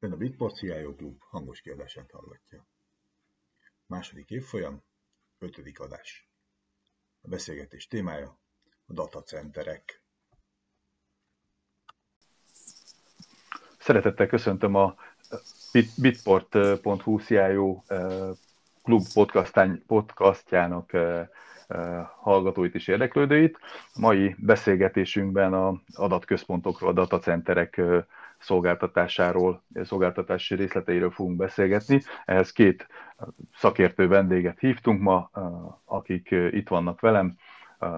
Ön a Bitport CIO Klub hangos kiadását hallgatja. Második évfolyam, ötödik adás. A beszélgetés témája a datacenterek. Szeretettel köszöntöm a bitport.hu CIO eh, klub podcastjának eh, eh, hallgatóit és érdeklődőit. Mai beszélgetésünkben a adatközpontokról, a datacenterek szolgáltatásáról, szolgáltatási részleteiről fogunk beszélgetni. Ehhez két szakértő vendéget hívtunk ma, akik itt vannak velem.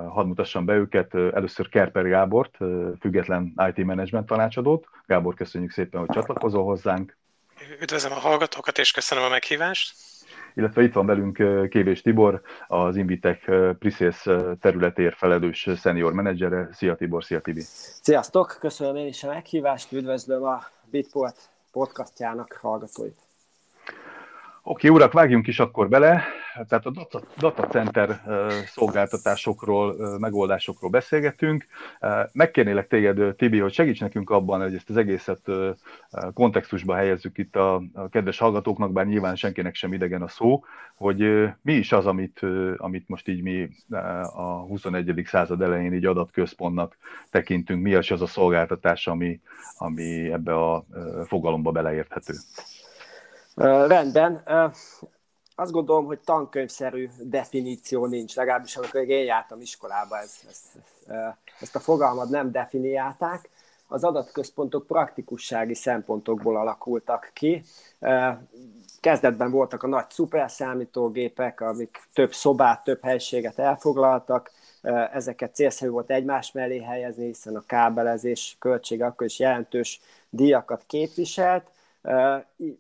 Hadd mutassam be őket. Először Kerper Gábort, független IT management tanácsadót. Gábor, köszönjük szépen, hogy csatlakozol hozzánk. Üdvözlöm a hallgatókat, és köszönöm a meghívást illetve itt van velünk Kévés Tibor, az Invitek Prisés területér felelős senior menedzsere. Szia Tibor, szia Tibi! Sziasztok, köszönöm én is a meghívást, üdvözlöm a Bitport podcastjának hallgatóit! Oké, urak, vágjunk is akkor bele. Tehát a data, data center szolgáltatásokról, megoldásokról beszélgetünk. Megkérnélek téged, Tibi, hogy segíts nekünk abban, hogy ezt az egészet kontextusba helyezzük itt a kedves hallgatóknak, bár nyilván senkinek sem idegen a szó, hogy mi is az, amit, amit most így mi a 21. század elején így adatközpontnak tekintünk, mi az az a szolgáltatás, ami, ami ebbe a fogalomba beleérthető. Rendben. Azt gondolom, hogy tankönyvszerű definíció nincs, legalábbis amikor én jártam iskolába, ez, ez, ezt a fogalmat nem definiálták. Az adatközpontok praktikussági szempontokból alakultak ki. Kezdetben voltak a nagy szuperszámítógépek, amik több szobát, több helységet elfoglaltak, ezeket célszerű volt egymás mellé helyezni, hiszen a kábelezés költsége akkor is jelentős díjakat képviselt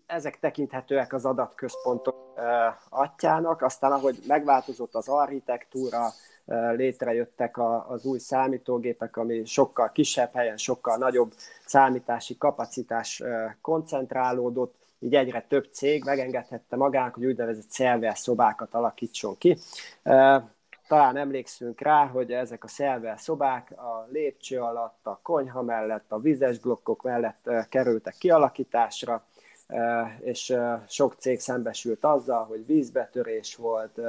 ezek tekinthetőek az adatközpontok atyának, aztán ahogy megváltozott az architektúra, létrejöttek az új számítógépek, ami sokkal kisebb helyen, sokkal nagyobb számítási kapacitás koncentrálódott, így egyre több cég megengedhette magának, hogy úgynevezett szerver szobákat alakítson ki talán emlékszünk rá, hogy ezek a szerver szobák a lépcső alatt, a konyha mellett, a vizes blokkok mellett kerültek kialakításra, és sok cég szembesült azzal, hogy vízbetörés volt,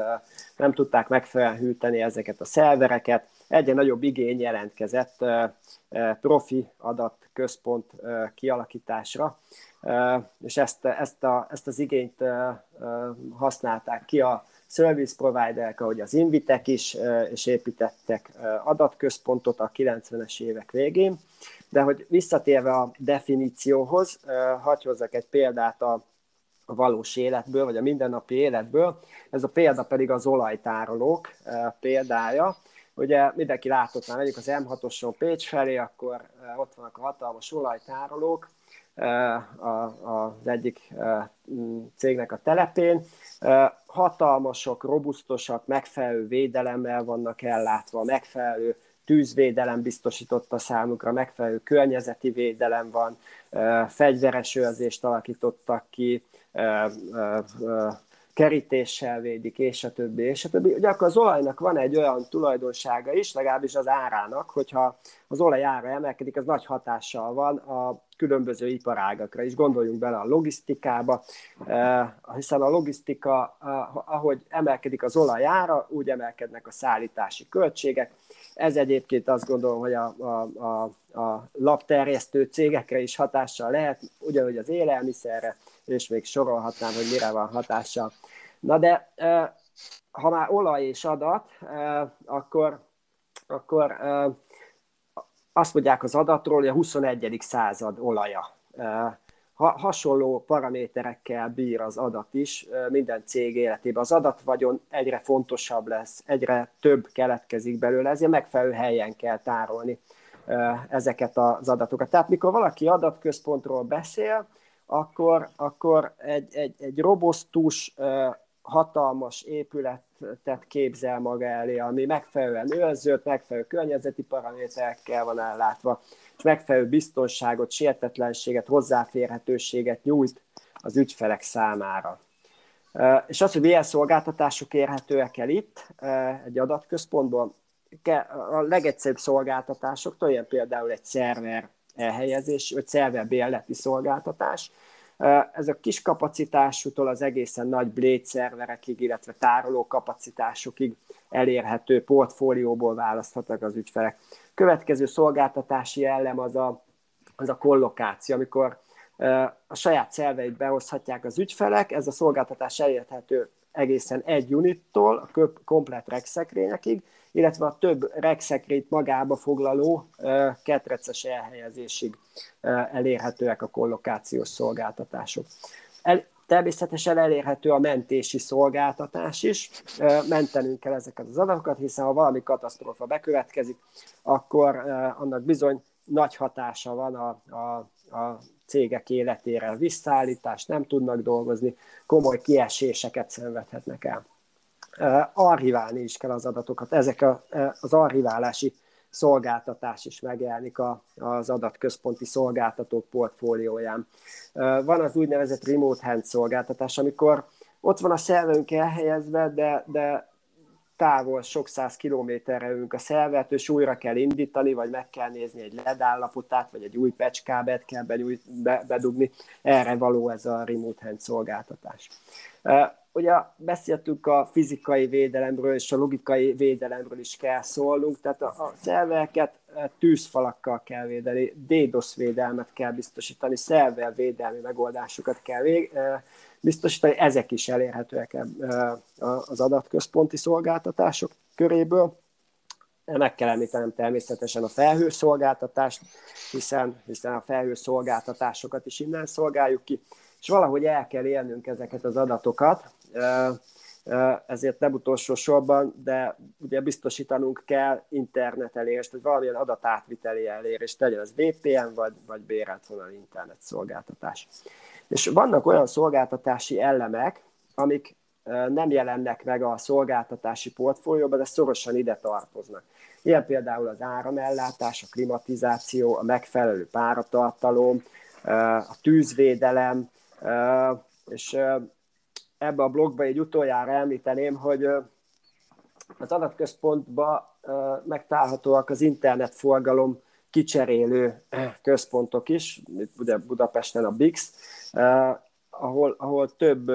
nem tudták megfelelően hűteni ezeket a szervereket, egyre nagyobb igény jelentkezett profi adatközpont kialakításra, és ezt, ezt, a, ezt az igényt használták ki a service providerek, ahogy az Invitek is, és építettek adatközpontot a 90-es évek végén. De hogy visszatérve a definícióhoz, hagyj hozzak egy példát a, a valós életből, vagy a mindennapi életből. Ez a példa pedig az olajtárolók példája. Ugye mindenki látott már, megyünk az M6-oson Pécs felé, akkor ott vannak a hatalmas olajtárolók, az egyik cégnek a telepén. Hatalmasok, robusztosak, megfelelő védelemmel vannak ellátva, megfelelő tűzvédelem biztosította számukra, megfelelő környezeti védelem van, fegyveres őrzést alakítottak ki, kerítéssel védik, és a többi, és a többi. Ugye akkor az olajnak van egy olyan tulajdonsága is, legalábbis az árának, hogyha az olaj ára emelkedik, az nagy hatással van a különböző iparágakra is. Gondoljunk bele a logisztikába, eh, hiszen a logisztika, ahogy emelkedik az olaj ára, úgy emelkednek a szállítási költségek. Ez egyébként azt gondolom, hogy a, a, a, a lapterjesztő cégekre is hatással lehet, ugyanúgy az élelmiszerre, és még sorolhatnám, hogy mire van hatással. Na de ha már olaj és adat, akkor, akkor azt mondják az adatról, hogy a 21. század olaja. Ha, hasonló paraméterekkel bír az adat is minden cég életében. Az adatvagyon egyre fontosabb lesz, egyre több keletkezik belőle, ezért megfelelő helyen kell tárolni ezeket az adatokat. Tehát mikor valaki adatközpontról beszél, akkor, akkor egy, egy, egy robosztus, hatalmas épületet képzel maga elé, ami megfelelően őrzött, megfelelő környezeti paraméterekkel van ellátva, és megfelelő biztonságot, sértetlenséget, hozzáférhetőséget nyújt az ügyfelek számára. És az, hogy milyen szolgáltatások érhetőek el itt egy adatközpontból, a legegyszerűbb szolgáltatások, ilyen például egy szerver elhelyezés, vagy szerver bérleti szolgáltatás, Ez a kis kapacitásútól az egészen nagy blade szerverekig, illetve tároló kapacitásokig elérhető portfólióból választhatnak az ügyfelek. Következő szolgáltatási ellem az a, az a kollokáció, amikor a saját szerveit behozhatják az ügyfelek, ez a szolgáltatás elérhető egészen egy unittól a komplet regszekrényekig, illetve a több regszekrényt magába foglaló ketreces elhelyezésig elérhetőek a kollokációs szolgáltatások. El, természetesen elérhető a mentési szolgáltatás is. Mentenünk kell ezeket az adatokat, hiszen ha valami katasztrófa bekövetkezik, akkor annak bizony nagy hatása van a, a, a cégek életére. Visszaállítást nem tudnak dolgozni, komoly kieséseket szenvedhetnek el. Archiválni is kell az adatokat. Ezek a, az archiválási szolgáltatás is megjelenik a, az adatközponti szolgáltatók portfólióján. Van az úgynevezett remote hand szolgáltatás, amikor ott van a szerverünk elhelyezve, de, de távol, sok száz kilométerre ülünk a szervert, és újra kell indítani, vagy meg kell nézni egy LED állapotát, vagy egy új pecskábet kell be, bedugni. Erre való ez a remote hand szolgáltatás. Ugye beszéltünk a fizikai védelemről és a logikai védelemről is kell szólnunk, tehát a, a szervereket tűzfalakkal kell védeni, DDoS védelmet kell biztosítani, szerver védelmi megoldásokat kell vég, biztosítani, ezek is elérhetőek az adatközponti szolgáltatások köréből. Meg kell említenem természetesen a felhőszolgáltatást, hiszen, hiszen a felhőszolgáltatásokat is innen szolgáljuk ki, és valahogy el kell élnünk ezeket az adatokat, ezért nem utolsó sorban, de ugye biztosítanunk kell internet elérést, vagy valamilyen adatátviteli elérést, legyen az VPN, vagy, vagy bérelt vonal internet szolgáltatás. És vannak olyan szolgáltatási elemek, amik nem jelennek meg a szolgáltatási portfólióban, de szorosan ide tartoznak. Ilyen például az áramellátás, a klimatizáció, a megfelelő páratartalom, a tűzvédelem, és ebbe a blogba egy utoljára említeném, hogy az adatközpontban megtalálhatóak az internetforgalom kicserélő központok is, ugye Budapesten a BIX, ahol, ahol több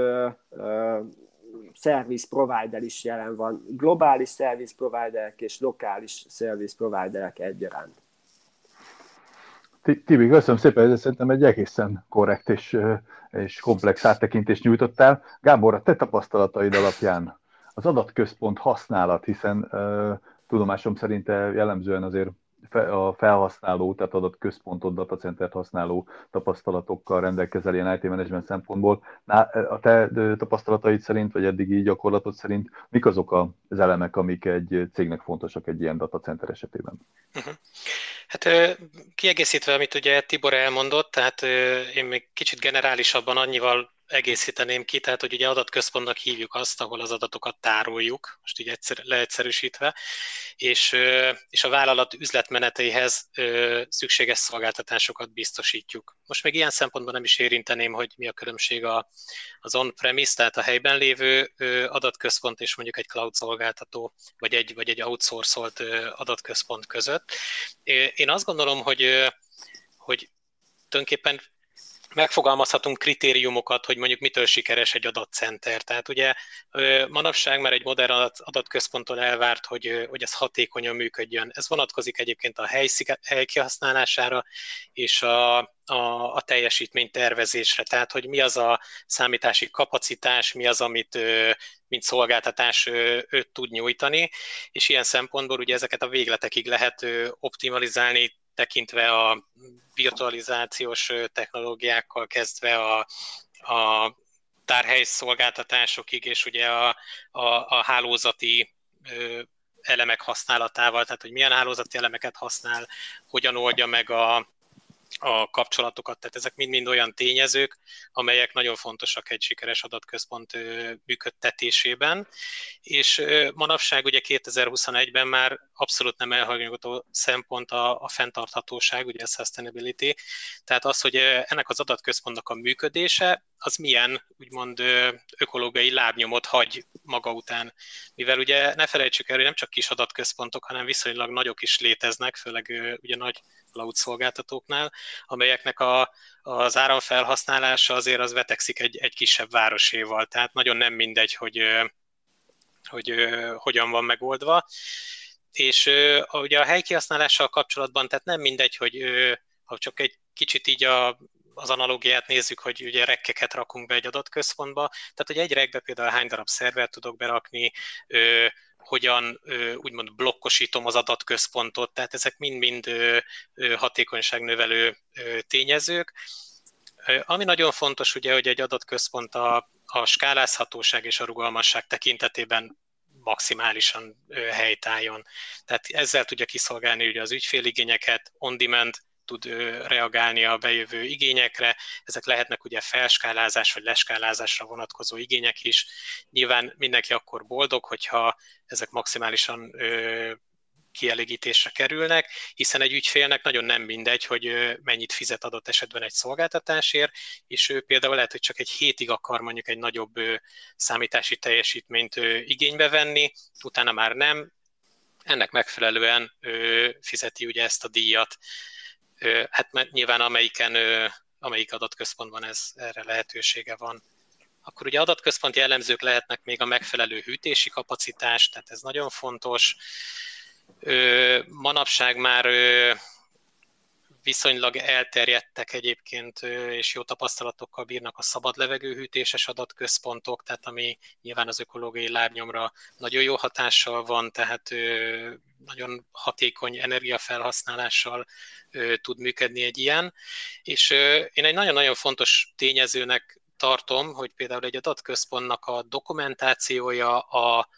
service provider is jelen van, globális service providerek és lokális service providerek egyaránt. Tibi, köszönöm szépen, ez szerintem egy egészen korrekt és, és komplex áttekintést nyújtottál. Gábor, a te tapasztalataid alapján az adatközpont használat, hiszen tudomásom szerint jellemzően azért a felhasználó, tehát adott központot, datacentert használó tapasztalatokkal rendelkezel ilyen IT management szempontból. A te tapasztalataid szerint, vagy eddigi gyakorlatod szerint, mik azok az elemek, amik egy cégnek fontosak egy ilyen datacenter esetében? Uh-huh. Hát kiegészítve, amit ugye Tibor elmondott, tehát én még kicsit generálisabban annyival egészíteném ki, tehát hogy ugye adatközpontnak hívjuk azt, ahol az adatokat tároljuk, most így egyszer, leegyszerűsítve, és, és a vállalat üzletmeneteihez szükséges szolgáltatásokat biztosítjuk. Most még ilyen szempontból nem is érinteném, hogy mi a különbség a, az on-premise, tehát a helyben lévő adatközpont és mondjuk egy cloud szolgáltató, vagy egy, vagy egy outsourcolt adatközpont között. Én azt gondolom, hogy, hogy tulajdonképpen megfogalmazhatunk kritériumokat, hogy mondjuk mitől sikeres egy adatcenter. Tehát ugye manapság már egy modern adat, adatközponttól elvárt, hogy, hogy ez hatékonyan működjön. Ez vonatkozik egyébként a hely, hely kihasználására és a, a, a teljesítmény tervezésre, tehát hogy mi az a számítási kapacitás, mi az, amit mint szolgáltatás ő tud nyújtani, és ilyen szempontból ugye ezeket a végletekig lehet optimalizálni, tekintve a virtualizációs technológiákkal kezdve a, a tárhely szolgáltatásokig, és ugye a, a, a hálózati elemek használatával, tehát hogy milyen hálózati elemeket használ, hogyan oldja meg a, a kapcsolatokat, tehát ezek mind-mind olyan tényezők, amelyek nagyon fontosak egy sikeres adatközpont működtetésében, és manapság ugye 2021-ben már abszolút nem elhallgató szempont a, a fenntarthatóság, ugye a sustainability, tehát az, hogy ennek az adatközpontnak a működése az milyen, úgymond ökológiai lábnyomot hagy maga után. Mivel ugye ne felejtsük el, hogy nem csak kis adatközpontok, hanem viszonylag nagyok is léteznek, főleg ugye nagy cloud szolgáltatóknál, amelyeknek a, az áramfelhasználása azért az vetekszik egy, egy kisebb városéval, tehát nagyon nem mindegy, hogy, hogy hogyan van megoldva. És ugye a helykihasználással kapcsolatban, tehát nem mindegy, hogy ha csak egy kicsit így a az analógiát nézzük, hogy ugye rekkeket rakunk be egy adott központba, tehát hogy egy rekbe például hány darab szervert tudok berakni, hogyan úgymond blokkosítom az adatközpontot, tehát ezek mind-mind hatékonyságnövelő tényezők. Ami nagyon fontos ugye, hogy egy adatközpont a, a skálázhatóság és a rugalmasság tekintetében maximálisan helytálljon. Tehát ezzel tudja kiszolgálni ugye az ügyféligényeket, on-demand tud reagálni a bejövő igényekre. Ezek lehetnek ugye felskálázás vagy leskálázásra vonatkozó igények is. Nyilván mindenki akkor boldog, hogyha ezek maximálisan kielégítésre kerülnek, hiszen egy ügyfélnek nagyon nem mindegy, hogy mennyit fizet adott esetben egy szolgáltatásért, és ő például lehet, hogy csak egy hétig akar mondjuk egy nagyobb számítási teljesítményt igénybe venni, utána már nem, ennek megfelelően fizeti ugye ezt a díjat hát mert nyilván amelyiken, amelyik adatközpontban ez, erre lehetősége van. Akkor ugye adatközponti jellemzők lehetnek még a megfelelő hűtési kapacitás, tehát ez nagyon fontos. Manapság már viszonylag elterjedtek egyébként, és jó tapasztalatokkal bírnak a szabad levegőhűtéses adatközpontok, tehát ami nyilván az ökológiai lábnyomra nagyon jó hatással van, tehát nagyon hatékony energiafelhasználással tud működni egy ilyen. És én egy nagyon-nagyon fontos tényezőnek tartom, hogy például egy adatközpontnak a dokumentációja, a,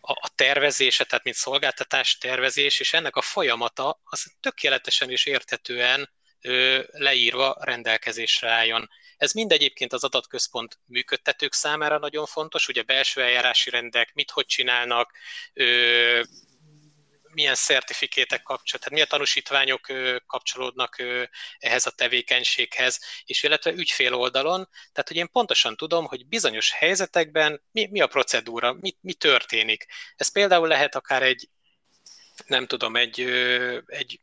a tervezése, tehát mint szolgáltatás tervezés, és ennek a folyamata az tökéletesen és érthetően leírva rendelkezésre álljon. Ez mind egyébként az adatközpont működtetők számára nagyon fontos, ugye belső eljárási rendek, mit hogy csinálnak, milyen szertifikétek kapcsolat, tehát milyen tanúsítványok kapcsolódnak ehhez a tevékenységhez, és illetve ügyfél oldalon, tehát hogy én pontosan tudom, hogy bizonyos helyzetekben mi, mi a procedúra, mi, mi történik. Ez például lehet akár egy, nem tudom, egy, egy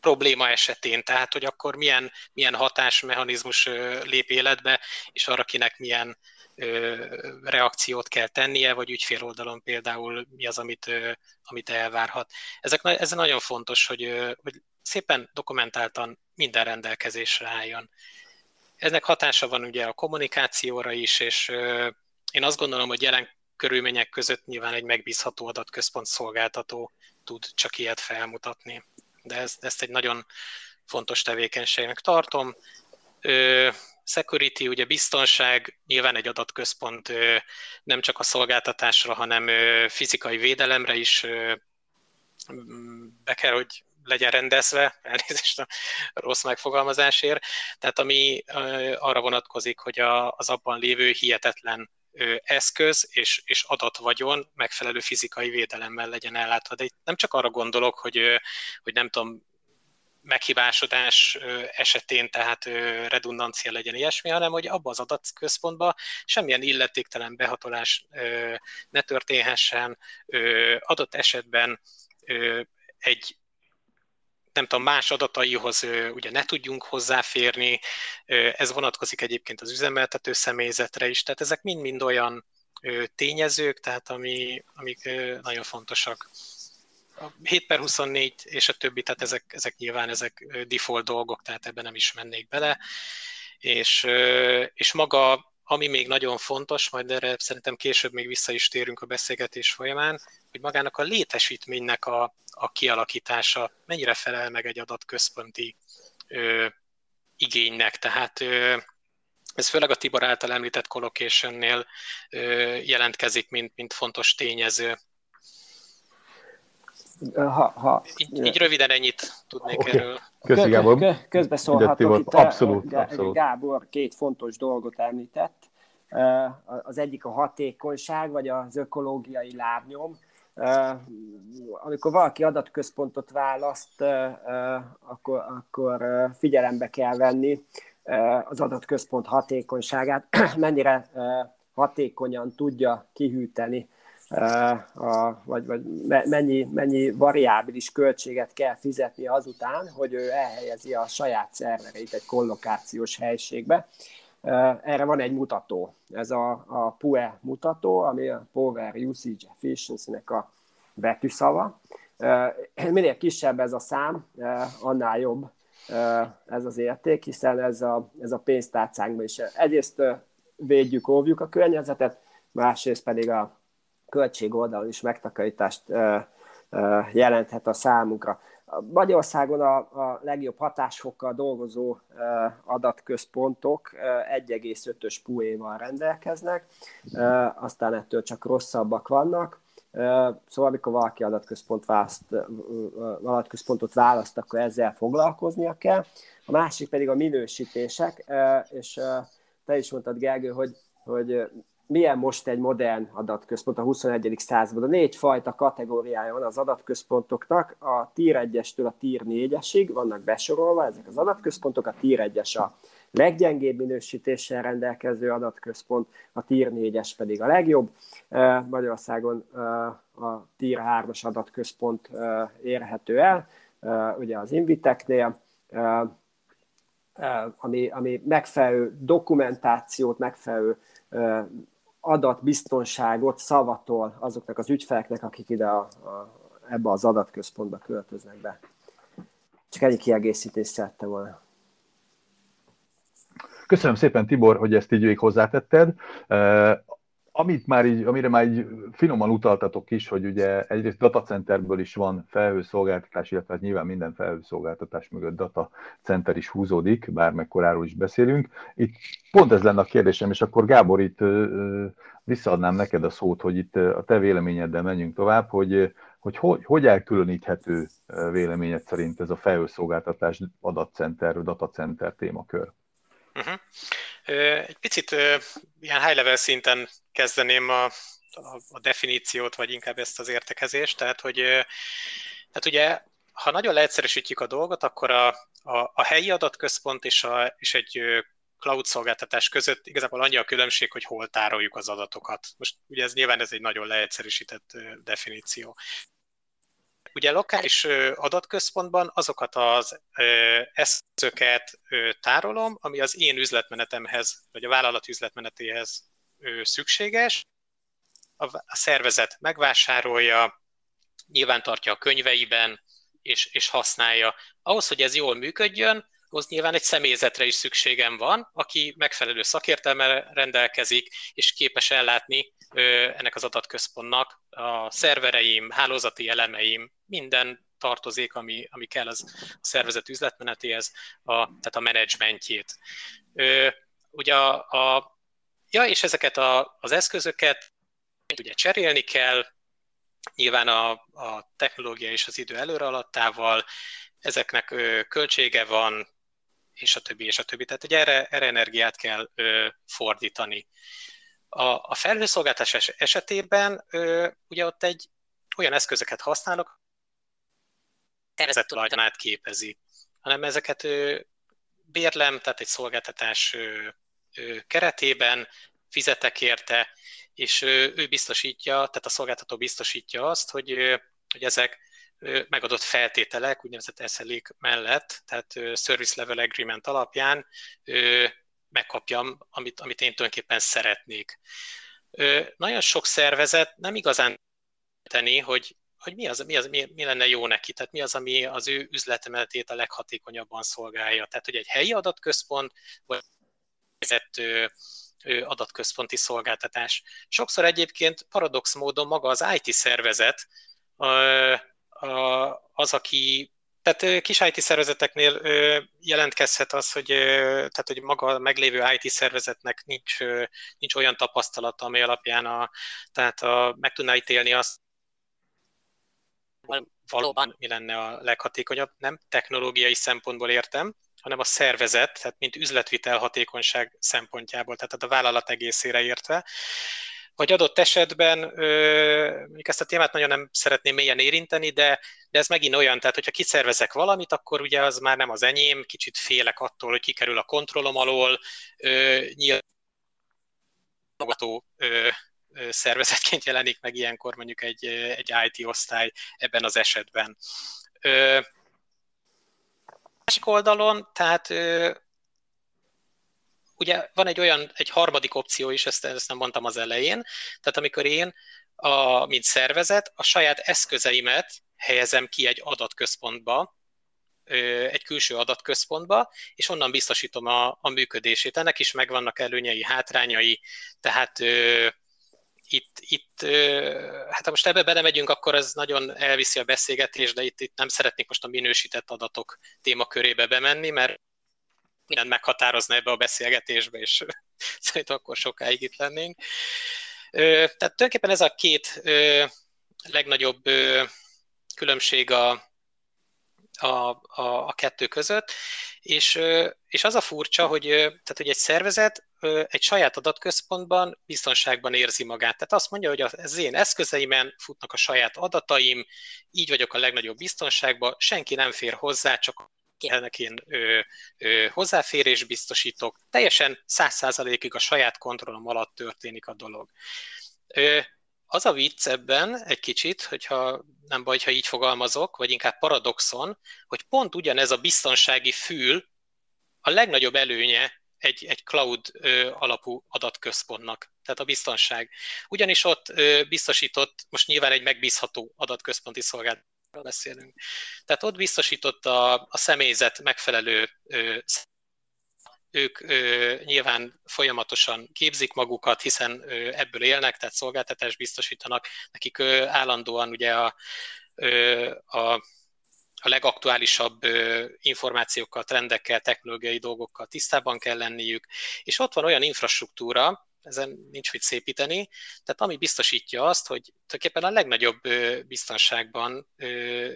probléma esetén, tehát hogy akkor milyen, milyen hatásmechanizmus lép életbe, és arra kinek milyen reakciót kell tennie, vagy ügyfél oldalon például mi az, amit, amit elvárhat. Ezek, ez nagyon fontos, hogy, hogy szépen dokumentáltan minden rendelkezésre álljon. Eznek hatása van ugye a kommunikációra is, és én azt gondolom, hogy jelen körülmények között nyilván egy megbízható adatközpont szolgáltató tud csak ilyet felmutatni. De ez, ezt egy nagyon fontos tevékenységnek tartom security, ugye biztonság, nyilván egy adatközpont nem csak a szolgáltatásra, hanem fizikai védelemre is be kell, hogy legyen rendezve, elnézést a rossz megfogalmazásért, tehát ami arra vonatkozik, hogy az abban lévő hihetetlen eszköz és, és adatvagyon megfelelő fizikai védelemmel legyen ellátva. De itt nem csak arra gondolok, hogy, hogy nem tudom, meghibásodás esetén, tehát redundancia legyen ilyesmi, hanem hogy abba az adatközpontba semmilyen illetéktelen behatolás ne történhessen, adott esetben egy nem tudom, más adataihoz ugye ne tudjunk hozzáférni, ez vonatkozik egyébként az üzemeltető személyzetre is, tehát ezek mind-mind olyan tényezők, tehát ami, amik nagyon fontosak a 7 per 24 és a többi, tehát ezek, ezek nyilván ezek default dolgok, tehát ebben nem is mennék bele. És, és maga, ami még nagyon fontos, majd erre szerintem később még vissza is térünk a beszélgetés folyamán, hogy magának a létesítménynek a, a kialakítása mennyire felel meg egy adatközponti ö, igénynek. Tehát ö, ez főleg a Tibor által említett collocation-nél jelentkezik, mint, mint fontos tényező ha, ha, így, így röviden ennyit tudnék okay. erről. Köszi, Gábor. Közbeszólhatok itt. Abszolút, abszolút. Gábor két fontos dolgot említett. Az egyik a hatékonyság, vagy az ökológiai lábnyom. Amikor valaki adatközpontot választ, akkor, akkor figyelembe kell venni az adatközpont hatékonyságát, mennyire hatékonyan tudja kihűteni, a, vagy, vagy mennyi, mennyi variábilis költséget kell fizetni azután, hogy ő elhelyezi a saját szervereit egy kollokációs helységbe. Erre van egy mutató, ez a, a PUE mutató, ami a Power Usage Efficiency-nek a betűszava. Minél kisebb ez a szám, annál jobb ez az érték, hiszen ez a, ez a pénztárcánkban is egyrészt védjük, óvjuk a környezetet, másrészt pedig a költség oldalon is megtakarítást jelenthet a számunkra. Magyarországon a, a legjobb hatásfokkal dolgozó adatközpontok 1,5-ös puéval rendelkeznek, aztán ettől csak rosszabbak vannak. Szóval amikor valaki adatközpont választ, adatközpontot választ, akkor ezzel foglalkoznia kell. A másik pedig a minősítések, és te is mondtad, Gergő, hogy, hogy milyen most egy modern adatközpont a 21. században. Négy fajta kategóriája van az adatközpontoknak, a tier 1-estől a tier 4-esig vannak besorolva ezek az adatközpontok, a tier 1-es a leggyengébb minősítéssel rendelkező adatközpont, a tier 4-es pedig a legjobb. Magyarországon a tier 3-as adatközpont érhető el, ugye az Inviteknél, ami, ami megfelelő dokumentációt, megfelelő adatbiztonságot szavatol azoknak az ügyfeleknek, akik ide a, a, ebbe az adatközpontba költöznek be. Csak ennyi kiegészítést szerettem volna. Köszönöm szépen, Tibor, hogy ezt így végig hozzátetted amit már így, amire már így finoman utaltatok is, hogy ugye egyrészt datacenterből is van felhőszolgáltatás, illetve hát nyilván minden felhőszolgáltatás mögött datacenter is húzódik, bármekkoráról is beszélünk. Itt pont ez lenne a kérdésem, és akkor Gábor, itt visszaadnám neked a szót, hogy itt a te véleményeddel menjünk tovább, hogy hogy, hogy, hogy elkülöníthető véleményed szerint ez a felhőszolgáltatás adatcenter, datacenter témakör? Uh-huh. Egy picit ilyen high level szinten kezdeném a, a definíciót, vagy inkább ezt az értekezést. Tehát, hogy tehát ugye, ha nagyon leegyszerűsítjük a dolgot, akkor a, a, a helyi adatközpont és, a, és egy cloud szolgáltatás között igazából annyi a különbség, hogy hol tároljuk az adatokat. Most ugye ez nyilván ez egy nagyon leegyszerűsített definíció. Ugye lokális adatközpontban azokat az eszközöket tárolom, ami az én üzletmenetemhez, vagy a vállalat üzletmenetéhez szükséges. A szervezet megvásárolja, nyilván tartja a könyveiben, és, és használja. Ahhoz, hogy ez jól működjön, ahhoz nyilván egy személyzetre is szükségem van, aki megfelelő szakértelme rendelkezik, és képes ellátni ennek az adatközpontnak a szervereim, hálózati elemeim, minden tartozék, ami, ami kell az a szervezet üzletmenetéhez, a, tehát a menedzsmentjét. Ugye a, a, ja, és ezeket a, az eszközöket ugye cserélni kell, nyilván a, a technológia és az idő előre alattával, ezeknek ö, költsége van, és a többi, és a többi. Tehát, hogy erre, erre energiát kell ö, fordítani. A, a felhőszolgáltás esetében ö, ugye ott egy olyan eszközöket használok, tervezett tulajdonát képezi, hanem ezeket ö, bérlem, tehát egy szolgáltatás ö, ö, keretében fizetek érte, és ö, ő biztosítja, tehát a szolgáltató biztosítja azt, hogy, ö, hogy ezek megadott feltételek, úgynevezett SLA mellett, tehát Service Level Agreement alapján megkapjam, amit, amit én tulajdonképpen szeretnék. Nagyon sok szervezet nem igazán tenni, hogy, hogy mi, az, mi, az, mi, mi lenne jó neki, tehát mi az, ami az ő üzletmenetét a leghatékonyabban szolgálja. Tehát, hogy egy helyi adatközpont, vagy vezető adatközponti szolgáltatás. Sokszor egyébként paradox módon maga az IT szervezet az, aki tehát kis IT szervezeteknél jelentkezhet az, hogy, tehát, hogy maga a meglévő IT szervezetnek nincs, nincs olyan tapasztalata, ami alapján a, tehát a, meg tudná ítélni azt, valóban mi lenne a leghatékonyabb, nem technológiai szempontból értem, hanem a szervezet, tehát mint üzletvitel hatékonyság szempontjából, tehát a vállalat egészére értve. Vagy adott esetben, mondjuk ezt a témát nagyon nem szeretném mélyen érinteni, de, de ez megint olyan, tehát hogyha kiszervezek valamit, akkor ugye az már nem az enyém, kicsit félek attól, hogy kikerül a kontrollom alól, nyilván szervezetként jelenik meg ilyenkor mondjuk egy, egy IT osztály ebben az esetben. Másik oldalon, tehát ugye van egy olyan, egy harmadik opció is, ezt, ezt nem mondtam az elején, tehát amikor én, a, mint szervezet, a saját eszközeimet helyezem ki egy adatközpontba, egy külső adatközpontba, és onnan biztosítom a, a működését. Ennek is megvannak előnyei, hátrányai, tehát itt, itt hát ha most ebbe belemegyünk, akkor ez nagyon elviszi a beszélgetést, de itt, itt nem szeretnék most a minősített adatok témakörébe bemenni, mert mindent meghatározna ebbe a beszélgetésbe, és szerintem akkor sokáig itt lennénk. Tehát tulajdonképpen ez a két legnagyobb különbség a, a, a, a kettő között, és, és az a furcsa, hogy, tehát, hogy egy szervezet egy saját adatközpontban biztonságban érzi magát. Tehát azt mondja, hogy az én eszközeimen futnak a saját adataim, így vagyok a legnagyobb biztonságban, senki nem fér hozzá, csak ennek én ö, ö, hozzáférés biztosítok, teljesen száz százalékig a saját kontrollom alatt történik a dolog. Ö, az a vicc ebben egy kicsit, hogyha nem baj, ha így fogalmazok, vagy inkább paradoxon, hogy pont ugyanez a biztonsági fül a legnagyobb előnye egy, egy cloud ö, alapú adatközpontnak, tehát a biztonság. Ugyanis ott ö, biztosított, most nyilván egy megbízható adatközponti szolgáltatás beszélünk. Tehát ott biztosított a, személyzet megfelelő ők ö, nyilván folyamatosan képzik magukat, hiszen ö, ebből élnek, tehát szolgáltatást biztosítanak, nekik ö, állandóan ugye a, ö, a, a legaktuálisabb ö, információkkal, trendekkel, technológiai dolgokkal tisztában kell lenniük, és ott van olyan infrastruktúra, ezen nincs mit szépíteni, tehát ami biztosítja azt, hogy tulajdonképpen a legnagyobb biztonságban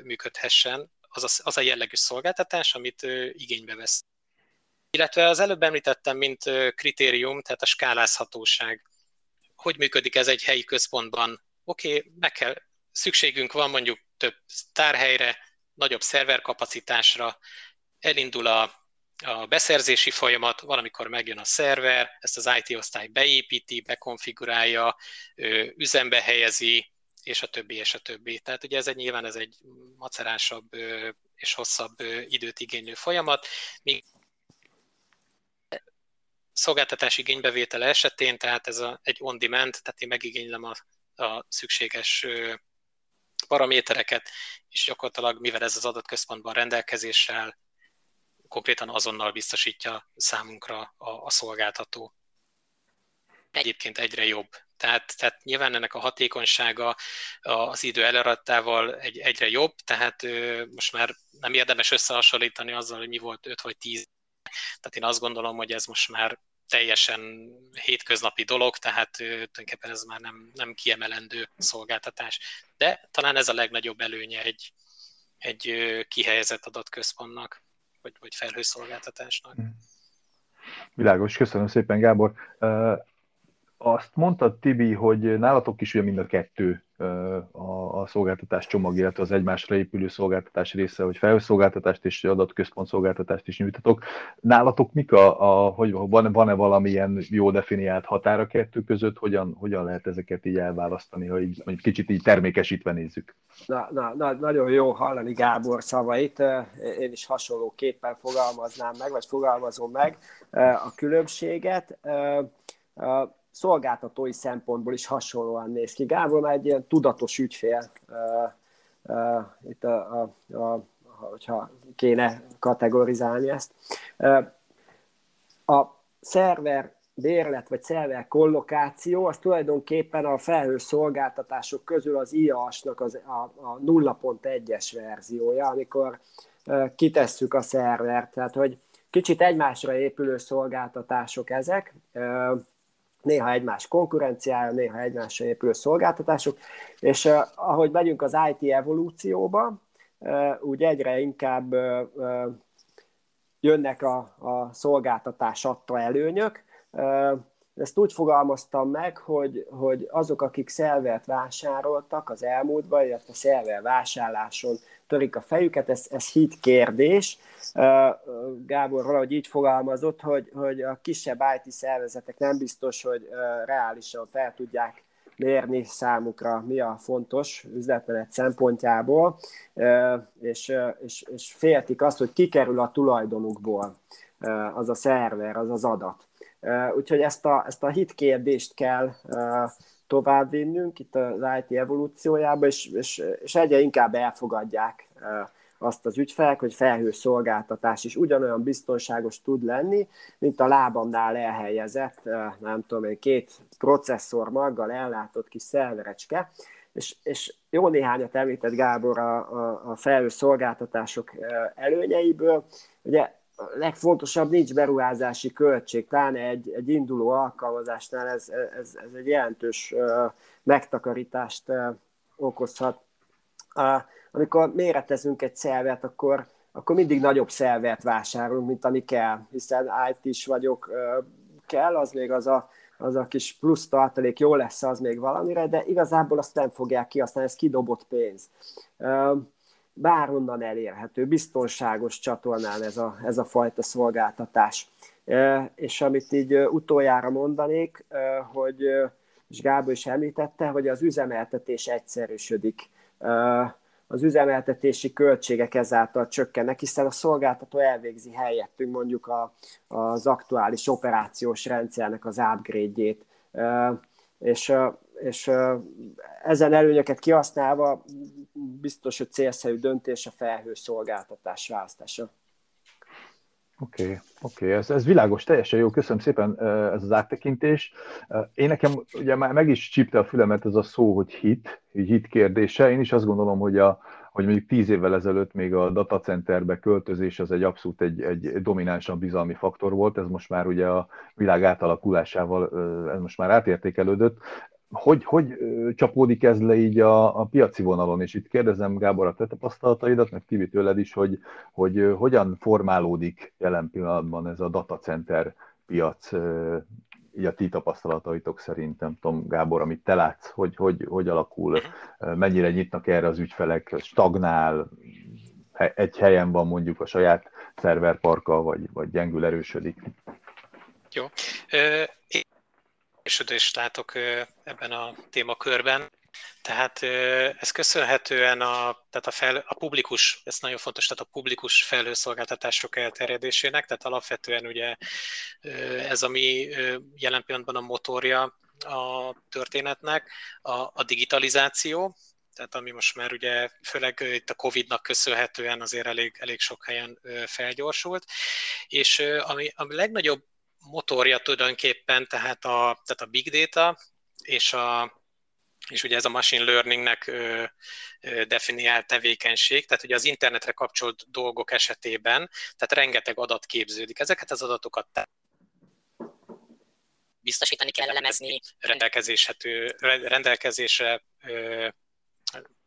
működhessen az a, az a jellegű szolgáltatás, amit igénybe vesz. Illetve az előbb említettem, mint kritérium, tehát a skálázhatóság. Hogy működik ez egy helyi központban? Oké, okay, meg kell, szükségünk van mondjuk több tárhelyre, nagyobb szerverkapacitásra, elindul a a beszerzési folyamat, valamikor megjön a szerver, ezt az IT osztály beépíti, bekonfigurálja, üzembe helyezi, és a többi, és a többi. Tehát ugye ez egy nyilván ez egy macerásabb és hosszabb időt igénylő folyamat, míg szolgáltatás igénybevétele esetén, tehát ez a, egy on-demand, tehát én megigénylem a, a szükséges paramétereket, és gyakorlatilag, mivel ez az adatközpontban rendelkezéssel konkrétan azonnal biztosítja számunkra a, a szolgáltató. Egyébként egyre jobb. Tehát, tehát nyilván ennek a hatékonysága az idő elarattával egy, egyre jobb, tehát most már nem érdemes összehasonlítani azzal, hogy mi volt 5 vagy 10. Tehát én azt gondolom, hogy ez most már teljesen hétköznapi dolog, tehát tulajdonképpen ez már nem, nem kiemelendő szolgáltatás. De talán ez a legnagyobb előnye egy, egy kihelyezett adatközpontnak vagy, vagy felhőszolgáltatásnak. Hmm. Világos, köszönöm szépen Gábor. Azt mondtad, Tibi, hogy nálatok is ugye mind a kettő a, a szolgáltatás csomag, illetve az egymásra épülő szolgáltatás része, hogy felhőszolgáltatást és adatközpont szolgáltatást is nyújtatok. Nálatok mik a, a hogy van, van-e valamilyen jó definiált határ kettő között, hogyan, hogyan lehet ezeket így elválasztani, ha így, mondjuk kicsit így termékesítve nézzük? Na, na, na, nagyon jó hallani Gábor szavait. Én is hasonló képpen fogalmaznám meg, vagy fogalmazom meg a különbséget szolgáltatói szempontból is hasonlóan néz ki. Gábor már egy ilyen tudatos ügyfél, uh, uh, itt a, a, a, hogyha kéne kategorizálni ezt. Uh, a szerver bérlet vagy szerver kollokáció, az tulajdonképpen a felhő szolgáltatások közül az IAS-nak az, a, a 0.1-es verziója, amikor uh, kitesszük a szervert. Tehát, hogy kicsit egymásra épülő szolgáltatások ezek, uh, néha egymás konkurenciája, néha egymásra épülő szolgáltatások, és ahogy megyünk az IT evolúcióba, úgy egyre inkább jönnek a, a szolgáltatás adta előnyök, ezt úgy fogalmaztam meg, hogy, hogy azok, akik szervert vásároltak az elmúltban, illetve szerver vásárláson törik a fejüket, ez, ez hit kérdés. Gábor valahogy így fogalmazott, hogy, hogy a kisebb IT szervezetek nem biztos, hogy reálisan fel tudják mérni számukra, mi a fontos üzletmenet szempontjából, és, és, és féltik azt, hogy kikerül a tulajdonukból az a szerver, az az adat. Úgyhogy ezt a, ezt a hit kérdést kell továbbvinnünk itt az IT evolúciójába, és, és, és egyre inkább elfogadják azt az ügyfelek, hogy felhőszolgáltatás is ugyanolyan biztonságos tud lenni, mint a lábamnál elhelyezett, nem tudom én, két processzor maggal ellátott kis szerverecske, és, és jó néhányat említett Gábor a, a, a felhőszolgáltatások előnyeiből. Ugye legfontosabb nincs beruházási költség, pláne egy, egy induló alkalmazásnál ez, ez, ez egy jelentős megtakarítást okozhat. Amikor méretezünk egy szervet, akkor, akkor mindig nagyobb szervert vásárolunk, mint ami kell, hiszen IT is vagyok, kell, az még az a, az a kis plusz tartalék jó lesz az még valamire, de igazából azt nem fogják kihasználni, ez kidobott pénz bárhonnan elérhető, biztonságos csatornán ez a, ez a fajta szolgáltatás. És amit így utoljára mondanék, hogy és Gábor is említette, hogy az üzemeltetés egyszerűsödik. Az üzemeltetési költségek ezáltal csökkennek, hiszen a szolgáltató elvégzi helyettünk mondjuk a, az aktuális operációs rendszernek az upgrade-jét. És és ezen előnyöket kihasználva biztos, hogy célszerű döntés a felhőszolgáltatás választása. Oké, okay, oké, okay. ez, ez világos, teljesen jó, köszönöm szépen ez az áttekintés. Én nekem ugye már meg is csípte a fülemet ez a szó, hogy hit, hit kérdése. Én is azt gondolom, hogy, a, hogy mondjuk tíz évvel ezelőtt még a datacenterbe költözés az egy abszolút egy, egy dominánsan bizalmi faktor volt, ez most már ugye a világ átalakulásával ez most már átértékelődött hogy, hogy csapódik ez le így a, a piaci vonalon, és itt kérdezem Gábor a te tapasztalataidat, meg Tibi tőled is, hogy, hogy hogyan formálódik jelen pillanatban ez a datacenter piac, így a ti tapasztalataitok szerint, nem tudom, Gábor, amit te látsz, hogy, hogy, hogy alakul, mennyire nyitnak erre az ügyfelek, stagnál, egy helyen van mondjuk a saját szerverparka, vagy, vagy gyengül, erősödik? Jó erősödést látok ebben a témakörben. Tehát ez köszönhetően a, tehát a, fel, a publikus, ez nagyon fontos, tehát a publikus felhőszolgáltatások elterjedésének, tehát alapvetően ugye ez, ami jelen pillanatban a motorja a történetnek, a, a digitalizáció, tehát ami most már ugye főleg itt a Covid-nak köszönhetően azért elég, elég sok helyen felgyorsult, és ami a legnagyobb motorja tulajdonképpen, tehát a, tehát a big data és a, és ugye ez a machine learningnek ö, ö, definiált tevékenység, tehát ugye az internetre kapcsolt dolgok esetében, tehát rengeteg adat képződik. Ezeket az adatokat biztosítani kell elemezni, rendelkezésre ö,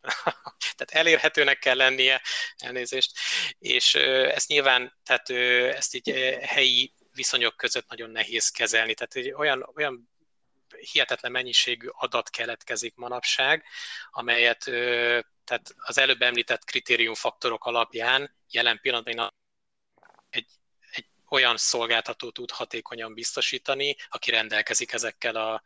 tehát elérhetőnek kell lennie, elnézést, és ezt nyilván, tehát ezt így helyi viszonyok között nagyon nehéz kezelni. Tehát egy olyan, olyan hihetetlen mennyiségű adat keletkezik manapság, amelyet tehát az előbb említett kritériumfaktorok alapján jelen pillanatban egy, egy olyan szolgáltató tud hatékonyan biztosítani, aki rendelkezik ezekkel a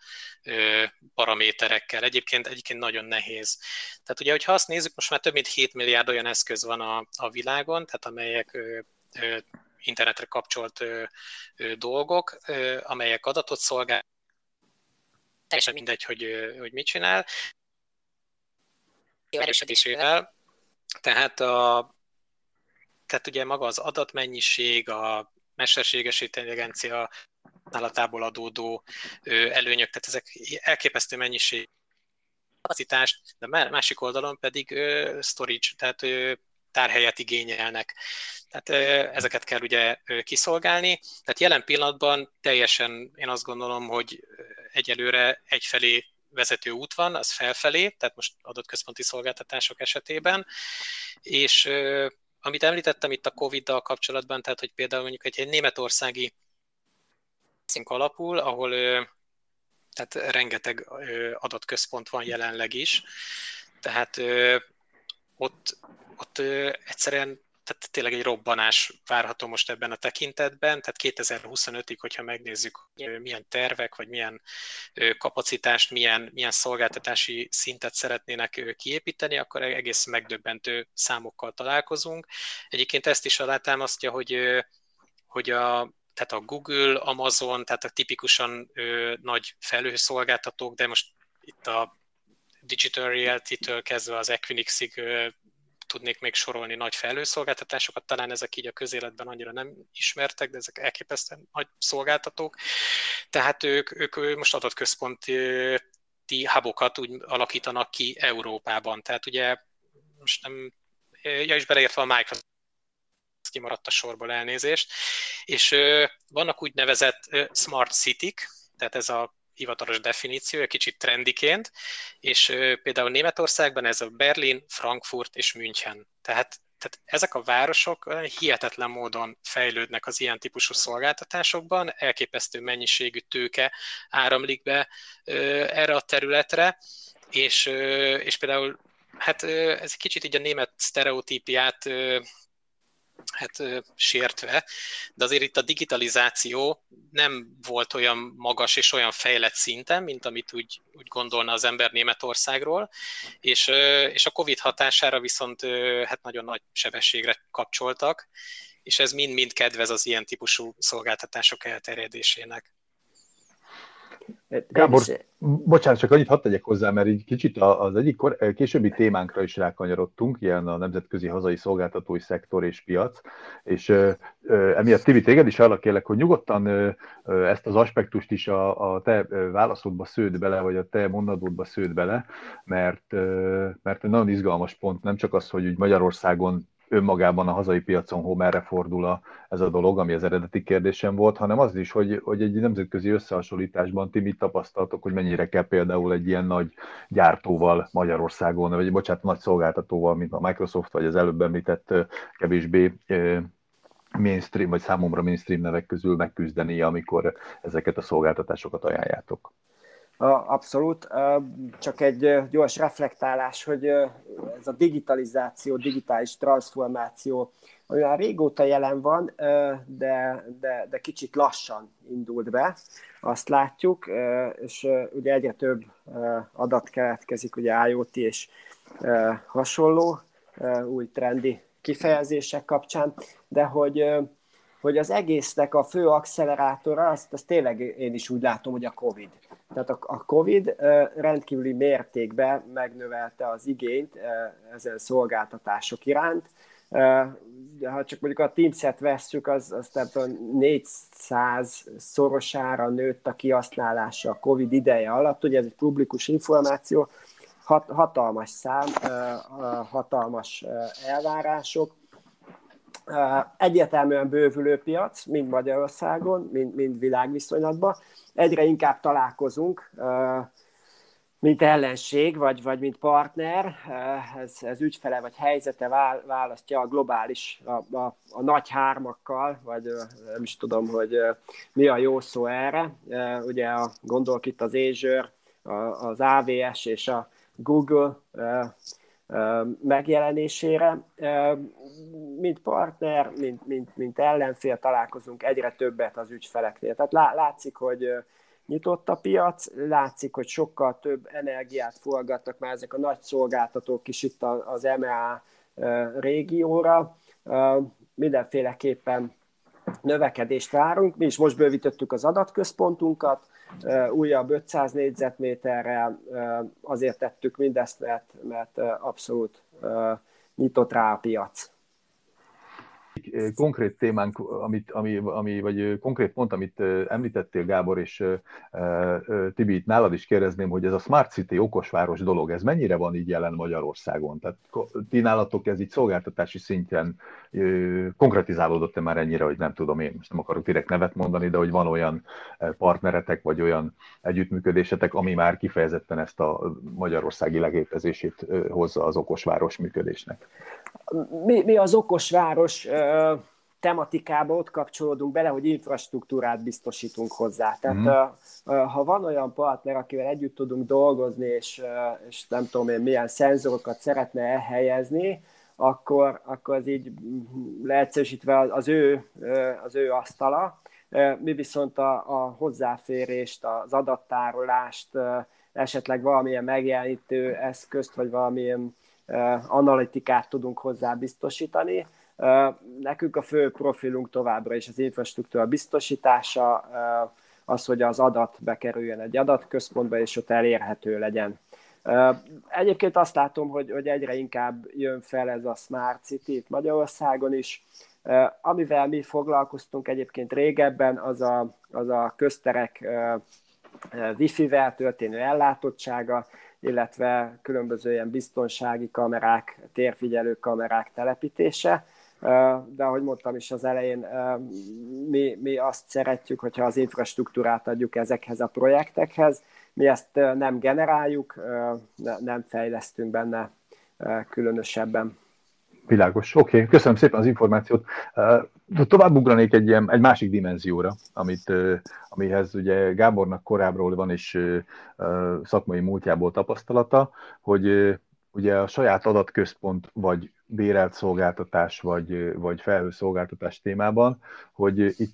paraméterekkel. Egyébként, egyébként nagyon nehéz. Tehát ugye, hogyha azt nézzük, most már több mint 7 milliárd olyan eszköz van a, a világon, tehát amelyek internetre kapcsolt dolgok, amelyek adatot szolgál, teljesen mindegy, hogy, hogy mit csinál, erősödésével, tehát, a, tehát ugye maga az adatmennyiség, a mesterséges intelligencia használatából adódó előnyök, tehát ezek elképesztő mennyiség kapacitást, de másik oldalon pedig storage, tehát tárhelyet igényelnek. Tehát ezeket kell ugye kiszolgálni. Tehát jelen pillanatban teljesen én azt gondolom, hogy egyelőre egyfelé vezető út van, az felfelé, tehát most adott központi szolgáltatások esetében, és amit említettem itt a Covid-dal kapcsolatban, tehát hogy például mondjuk egy, egy németországi alapul, ahol tehát rengeteg adatközpont van jelenleg is, tehát ott, ott egyszerűen tehát tényleg egy robbanás várható most ebben a tekintetben, tehát 2025-ig, hogyha megnézzük, milyen tervek, vagy milyen kapacitást, milyen, milyen szolgáltatási szintet szeretnének kiépíteni, akkor egész megdöbbentő számokkal találkozunk. Egyébként ezt is alátámasztja, hogy, hogy a, tehát a Google, Amazon, tehát a tipikusan ö, nagy felhőszolgáltatók, de most itt a Digital Reality-től kezdve az Equinix-ig tudnék még sorolni nagy felhőszolgáltatásokat, talán ezek így a közéletben annyira nem ismertek, de ezek elképesztően nagy szolgáltatók. Tehát ők, ők most adatközponti hubokat úgy alakítanak ki Európában. Tehát ugye most nem, ja is beleértve a Microsoft kimaradt a sorból elnézést, és vannak úgynevezett smart city tehát ez a hivatalos definíció, egy kicsit trendiként, és például Németországban ez a Berlin, Frankfurt és München. Tehát, tehát ezek a városok hihetetlen módon fejlődnek az ilyen típusú szolgáltatásokban, elképesztő mennyiségű tőke áramlik be erre a területre, és, és például hát ez egy kicsit így a német sztereotípiát hát sértve, de azért itt a digitalizáció nem volt olyan magas és olyan fejlett szinten, mint amit úgy, úgy gondolna az ember Németországról, és, és a Covid hatására viszont hát nagyon nagy sebességre kapcsoltak, és ez mind-mind kedvez az ilyen típusú szolgáltatások elterjedésének. Gábor, bocsánat, csak annyit hadd tegyek hozzá, mert így kicsit az egyik kor, későbbi témánkra is rákanyarodtunk, ilyen a nemzetközi hazai szolgáltatói szektor és piac, és ö, ö, emiatt Tibi, téged is arra kérlek, hogy nyugodtan ö, ö, ezt az aspektust is a, a te válaszodba sződ bele, vagy a te mondatodba sződ bele, mert, ö, mert egy nagyon izgalmas pont, nem csak az, hogy Magyarországon önmagában a hazai piacon hol merre fordul a, ez a dolog, ami az eredeti kérdésem volt, hanem az is, hogy, hogy egy nemzetközi összehasonlításban ti mit tapasztaltok, hogy mennyire kell például egy ilyen nagy gyártóval Magyarországon, vagy bocsánat, nagy szolgáltatóval, mint a Microsoft, vagy az előbb említett kevésbé mainstream, vagy számomra mainstream nevek közül megküzdeni, amikor ezeket a szolgáltatásokat ajánljátok. Abszolút. Csak egy gyors reflektálás, hogy ez a digitalizáció, digitális transformáció, már régóta jelen van, de, de, de kicsit lassan indult be, azt látjuk, és ugye egyre több adat keletkezik, ugye IoT és hasonló új trendi kifejezések kapcsán, de hogy hogy az egésznek a fő accelerátora, azt, azt tényleg én is úgy látom, hogy a COVID. Tehát a, COVID rendkívüli mértékben megnövelte az igényt ezen szolgáltatások iránt. Ha csak mondjuk a Teams-et vesszük, az, az tehát 400 szorosára nőtt a kihasználása a COVID ideje alatt. Ugye ez egy publikus információ, hat, hatalmas szám, hatalmas elvárások egyértelműen bővülő piac, mind Magyarországon, mind, mind világviszonylatban. Egyre inkább találkozunk, mint ellenség, vagy, vagy mint partner, ez, ez ügyfele vagy helyzete választja a globális, a, a, a nagy hármakkal, vagy nem is tudom, hogy mi a jó szó erre. Ugye a, gondolok itt az Azure, az AVS és a Google megjelenésére. Mint partner, mint, mint, mint ellenfél találkozunk egyre többet az ügyfeleknél. Tehát látszik, hogy nyitott a piac, látszik, hogy sokkal több energiát forgatnak már ezek a nagy szolgáltatók is itt az MEA régióra. Mindenféleképpen növekedést várunk. Mi is most bővítettük az adatközpontunkat, újabb 500 négyzetméterrel, azért tettük mindezt, mert, mert abszolút nyitott rá a piac konkrét témánk, amit, ami, ami, vagy konkrét pont, amit említettél, Gábor, és Tibi, itt nálad is kérdezném, hogy ez a Smart City okosváros dolog, ez mennyire van így jelen Magyarországon? Tehát ti nálatok ez így szolgáltatási szinten konkretizálódott-e már ennyire, hogy nem tudom én, most nem akarok direkt nevet mondani, de hogy van olyan partneretek, vagy olyan együttműködésetek, ami már kifejezetten ezt a magyarországi legépezését hozza az okosváros működésnek? Mi, mi az okosváros tematikába ott kapcsolódunk bele, hogy infrastruktúrát biztosítunk hozzá. Tehát mm. ha van olyan partner, akivel együtt tudunk dolgozni, és, és nem tudom én milyen szenzorokat szeretne elhelyezni, akkor, akkor az így leegyszerűsítve az ő, az ő asztala. Mi viszont a, a hozzáférést, az adattárolást, esetleg valamilyen megjelenítő eszközt, vagy valamilyen analitikát tudunk hozzá biztosítani. Nekünk a fő profilunk továbbra is az infrastruktúra biztosítása, az, hogy az adat bekerüljön egy adatközpontba, és ott elérhető legyen. Egyébként azt látom, hogy, hogy egyre inkább jön fel ez a Smart City itt Magyarországon is. Amivel mi foglalkoztunk egyébként régebben, az a, az a közterek wifi-vel történő ellátottsága, illetve különböző ilyen biztonsági kamerák, térfigyelő kamerák telepítése. De ahogy mondtam is az elején, mi, mi azt szeretjük, hogyha az infrastruktúrát adjuk ezekhez a projektekhez. Mi ezt nem generáljuk, nem fejlesztünk benne különösebben. Világos. Oké, okay. köszönöm szépen az információt. Tovább ugranék egy, ilyen, egy másik dimenzióra, amit, amihez ugye Gábornak korábbról van is szakmai múltjából tapasztalata, hogy ugye a saját adatközpont, vagy bérelt szolgáltatás, vagy, vagy felhőszolgáltatás témában, hogy itt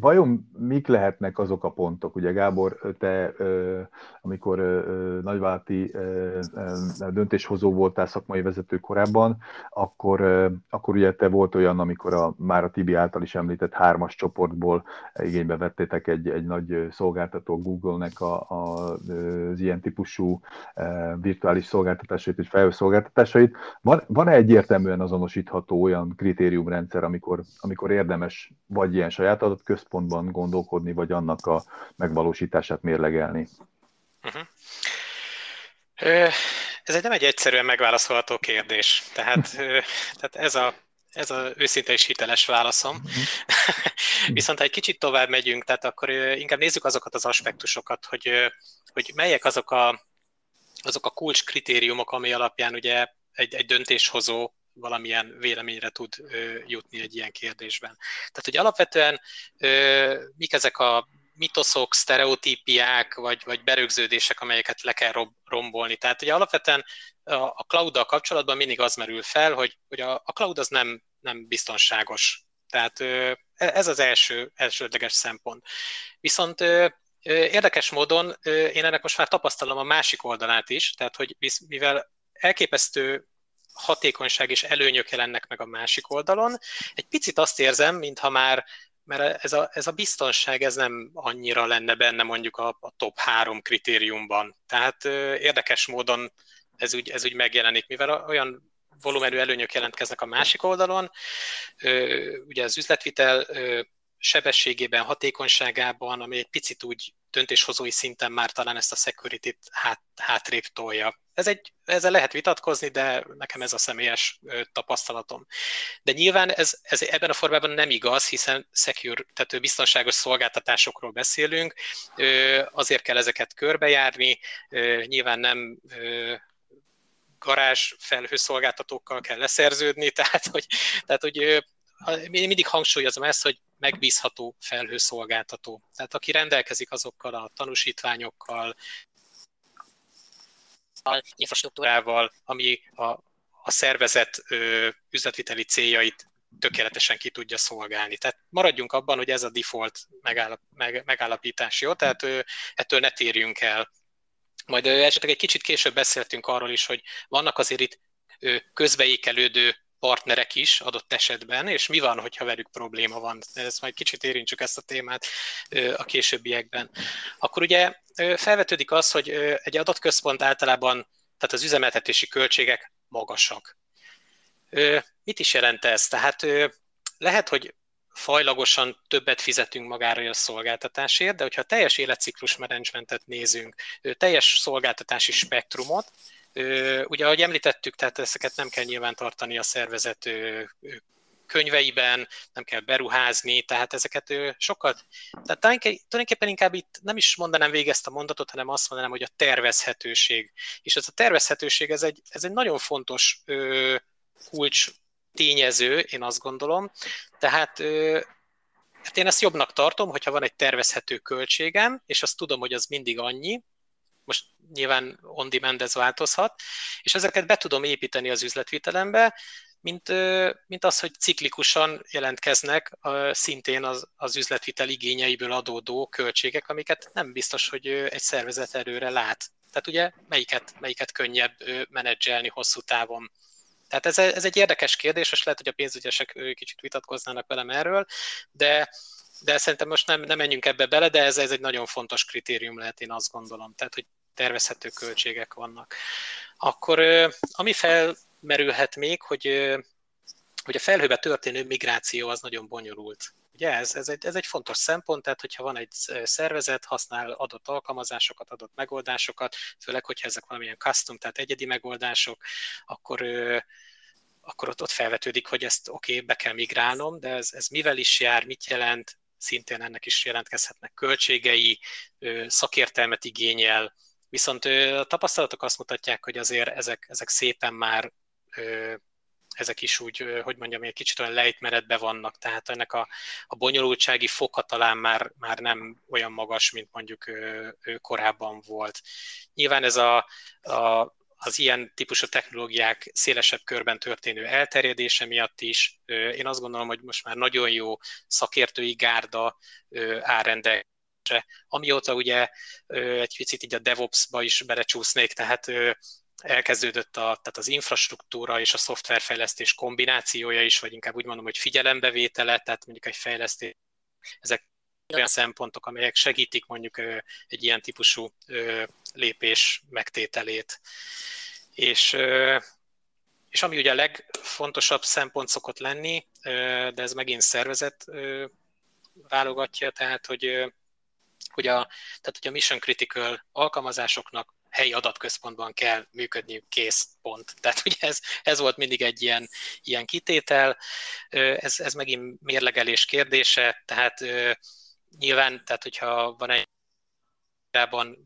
vajon mik lehetnek azok a pontok? Ugye Gábor, te amikor nagyvállalati döntéshozó voltál szakmai vezető korábban, akkor, akkor ugye te volt olyan, amikor a, már a Tibi által is említett hármas csoportból igénybe vettétek egy, egy nagy szolgáltató Google-nek a, a, az ilyen típusú virtuális szolgáltatásait és felhőszolgáltatásait. Van, van-e egyértelműen azonosítható olyan kritériumrendszer, amikor, amikor érdemes vagy ilyen saját adatközpont, központban gondolkodni, vagy annak a megvalósítását mérlegelni? Uh-huh. Ez egy nem egy egyszerűen megválaszolható kérdés. Tehát, tehát ez a ez az őszinte és hiteles válaszom. Uh-huh. Viszont ha egy kicsit tovább megyünk, tehát akkor inkább nézzük azokat az aspektusokat, hogy, hogy melyek azok a, azok a kulcs kritériumok, ami alapján ugye egy, egy döntéshozó valamilyen véleményre tud jutni egy ilyen kérdésben. Tehát, hogy alapvetően mik ezek a mitoszok, sztereotípiák, vagy, vagy berögződések, amelyeket le kell rombolni. Tehát ugye alapvetően a cloud kapcsolatban mindig az merül fel, hogy, hogy a, a cloud az nem, nem biztonságos. Tehát e, ez az első, elsődleges szempont. Viszont érdekes módon én ennek most már tapasztalom a másik oldalát is, tehát hogy mivel elképesztő hatékonyság és előnyök jelennek meg a másik oldalon. Egy picit azt érzem, mintha már mert ez a, ez a biztonság ez nem annyira lenne benne mondjuk a, a top három kritériumban. Tehát ö, érdekes módon ez úgy, ez úgy megjelenik, mivel olyan volumenű előnyök jelentkeznek a másik oldalon. Ö, ugye az üzletvitel ö, sebességében, hatékonyságában, ami egy picit úgy döntéshozói szinten már talán ezt a security-t hát, hátrébb tolja. Ez egy, ezzel lehet vitatkozni, de nekem ez a személyes tapasztalatom. De nyilván ez, ez ebben a formában nem igaz, hiszen secure, tehát biztonságos szolgáltatásokról beszélünk, azért kell ezeket körbejárni, nyilván nem garázs felhőszolgáltatókkal kell leszerződni, tehát hogy, tehát, hogy én mindig hangsúlyozom ezt, hogy megbízható felhőszolgáltató. Tehát aki rendelkezik azokkal a tanúsítványokkal, a infrastruktúrával, ami a, a szervezet ö, üzletviteli céljait tökéletesen ki tudja szolgálni. Tehát maradjunk abban, hogy ez a default megállap, meg, megállapítás, jó? Tehát ö, ettől ne térjünk el. Majd ö, esetleg egy kicsit később beszéltünk arról is, hogy vannak azért itt ö, közbeékelődő partnerek is adott esetben, és mi van, hogyha velük probléma van. Ezt majd kicsit érintsük ezt a témát a későbbiekben. Akkor ugye felvetődik az, hogy egy adatközpont általában, tehát az üzemeltetési költségek magasak. Mit is jelent ez? Tehát lehet, hogy fajlagosan többet fizetünk magára a szolgáltatásért, de hogyha teljes életciklus menedzsmentet nézünk, teljes szolgáltatási spektrumot, Ugye, ahogy említettük, tehát ezeket nem kell nyilván tartani a szervezet könyveiben, nem kell beruházni, tehát ezeket sokkal, tehát tulajdonképpen inkább itt nem is mondanám végig a mondatot, hanem azt mondanám, hogy a tervezhetőség. És ez a tervezhetőség, ez egy, ez egy nagyon fontos kulcs tényező, én azt gondolom. Tehát hát én ezt jobbnak tartom, hogyha van egy tervezhető költségem, és azt tudom, hogy az mindig annyi, most nyilván on demand ez változhat, és ezeket be tudom építeni az üzletvitelembe, mint, mint az, hogy ciklikusan jelentkeznek szintén az, az üzletvitel igényeiből adódó költségek, amiket nem biztos, hogy egy szervezet erőre lát. Tehát ugye melyiket, melyiket könnyebb menedzselni hosszú távon. Tehát ez, ez egy érdekes kérdés, és lehet, hogy a pénzügyesek kicsit vitatkoznának velem erről, de, de szerintem most nem, nem menjünk ebbe bele, de ez, ez egy nagyon fontos kritérium lehet, én azt gondolom. Tehát, hogy tervezhető költségek vannak. Akkor ami felmerülhet még, hogy, hogy a felhőbe történő migráció az nagyon bonyolult. Ugye ez, ez, egy, ez egy fontos szempont, tehát hogyha van egy szervezet, használ adott alkalmazásokat, adott megoldásokat, főleg, hogyha ezek valamilyen custom, tehát egyedi megoldások, akkor akkor ott, ott felvetődik, hogy ezt oké, okay, be kell migrálnom, de ez, ez mivel is jár, mit jelent, szintén ennek is jelentkezhetnek költségei, szakértelmet igényel, Viszont a tapasztalatok azt mutatják, hogy azért ezek, ezek szépen már ezek is úgy, hogy mondjam, egy kicsit olyan lejtmenetben vannak, tehát ennek a, a bonyolultsági foka talán már, már nem olyan magas, mint mondjuk ő, ő korábban volt. Nyilván ez a, a, az ilyen típusú technológiák szélesebb körben történő elterjedése miatt is. Én azt gondolom, hogy most már nagyon jó szakértői gárda áll rendelkezésre Amióta ugye egy picit így a DevOps-ba is belecsúsznék, tehát elkezdődött a, tehát az infrastruktúra és a szoftverfejlesztés kombinációja is, vagy inkább úgy mondom, hogy figyelembevétele, tehát mondjuk egy fejlesztés, ezek olyan szempontok, amelyek segítik mondjuk egy ilyen típusú lépés megtételét. És, és ami ugye a legfontosabb szempont szokott lenni, de ez megint szervezet válogatja, tehát hogy hogy a, tehát, hogy a mission critical alkalmazásoknak helyi adatközpontban kell működniük, kész, pont. Tehát ugye ez, ez volt mindig egy ilyen, ilyen kitétel, ez, ez megint mérlegelés kérdése, tehát nyilván, tehát hogyha van egy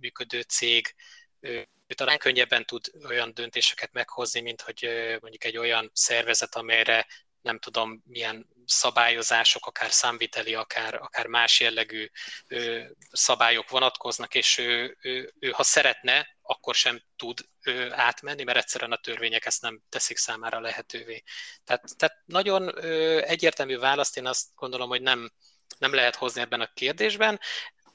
működő cég, ő talán könnyebben tud olyan döntéseket meghozni, mint hogy mondjuk egy olyan szervezet, amelyre nem tudom milyen szabályozások, akár számviteli, akár, akár más jellegű ö, szabályok vonatkoznak, és ő, ő, ő, ha szeretne, akkor sem tud ö, átmenni, mert egyszerűen a törvények ezt nem teszik számára lehetővé. Tehát, tehát nagyon ö, egyértelmű választ én azt gondolom, hogy nem, nem lehet hozni ebben a kérdésben.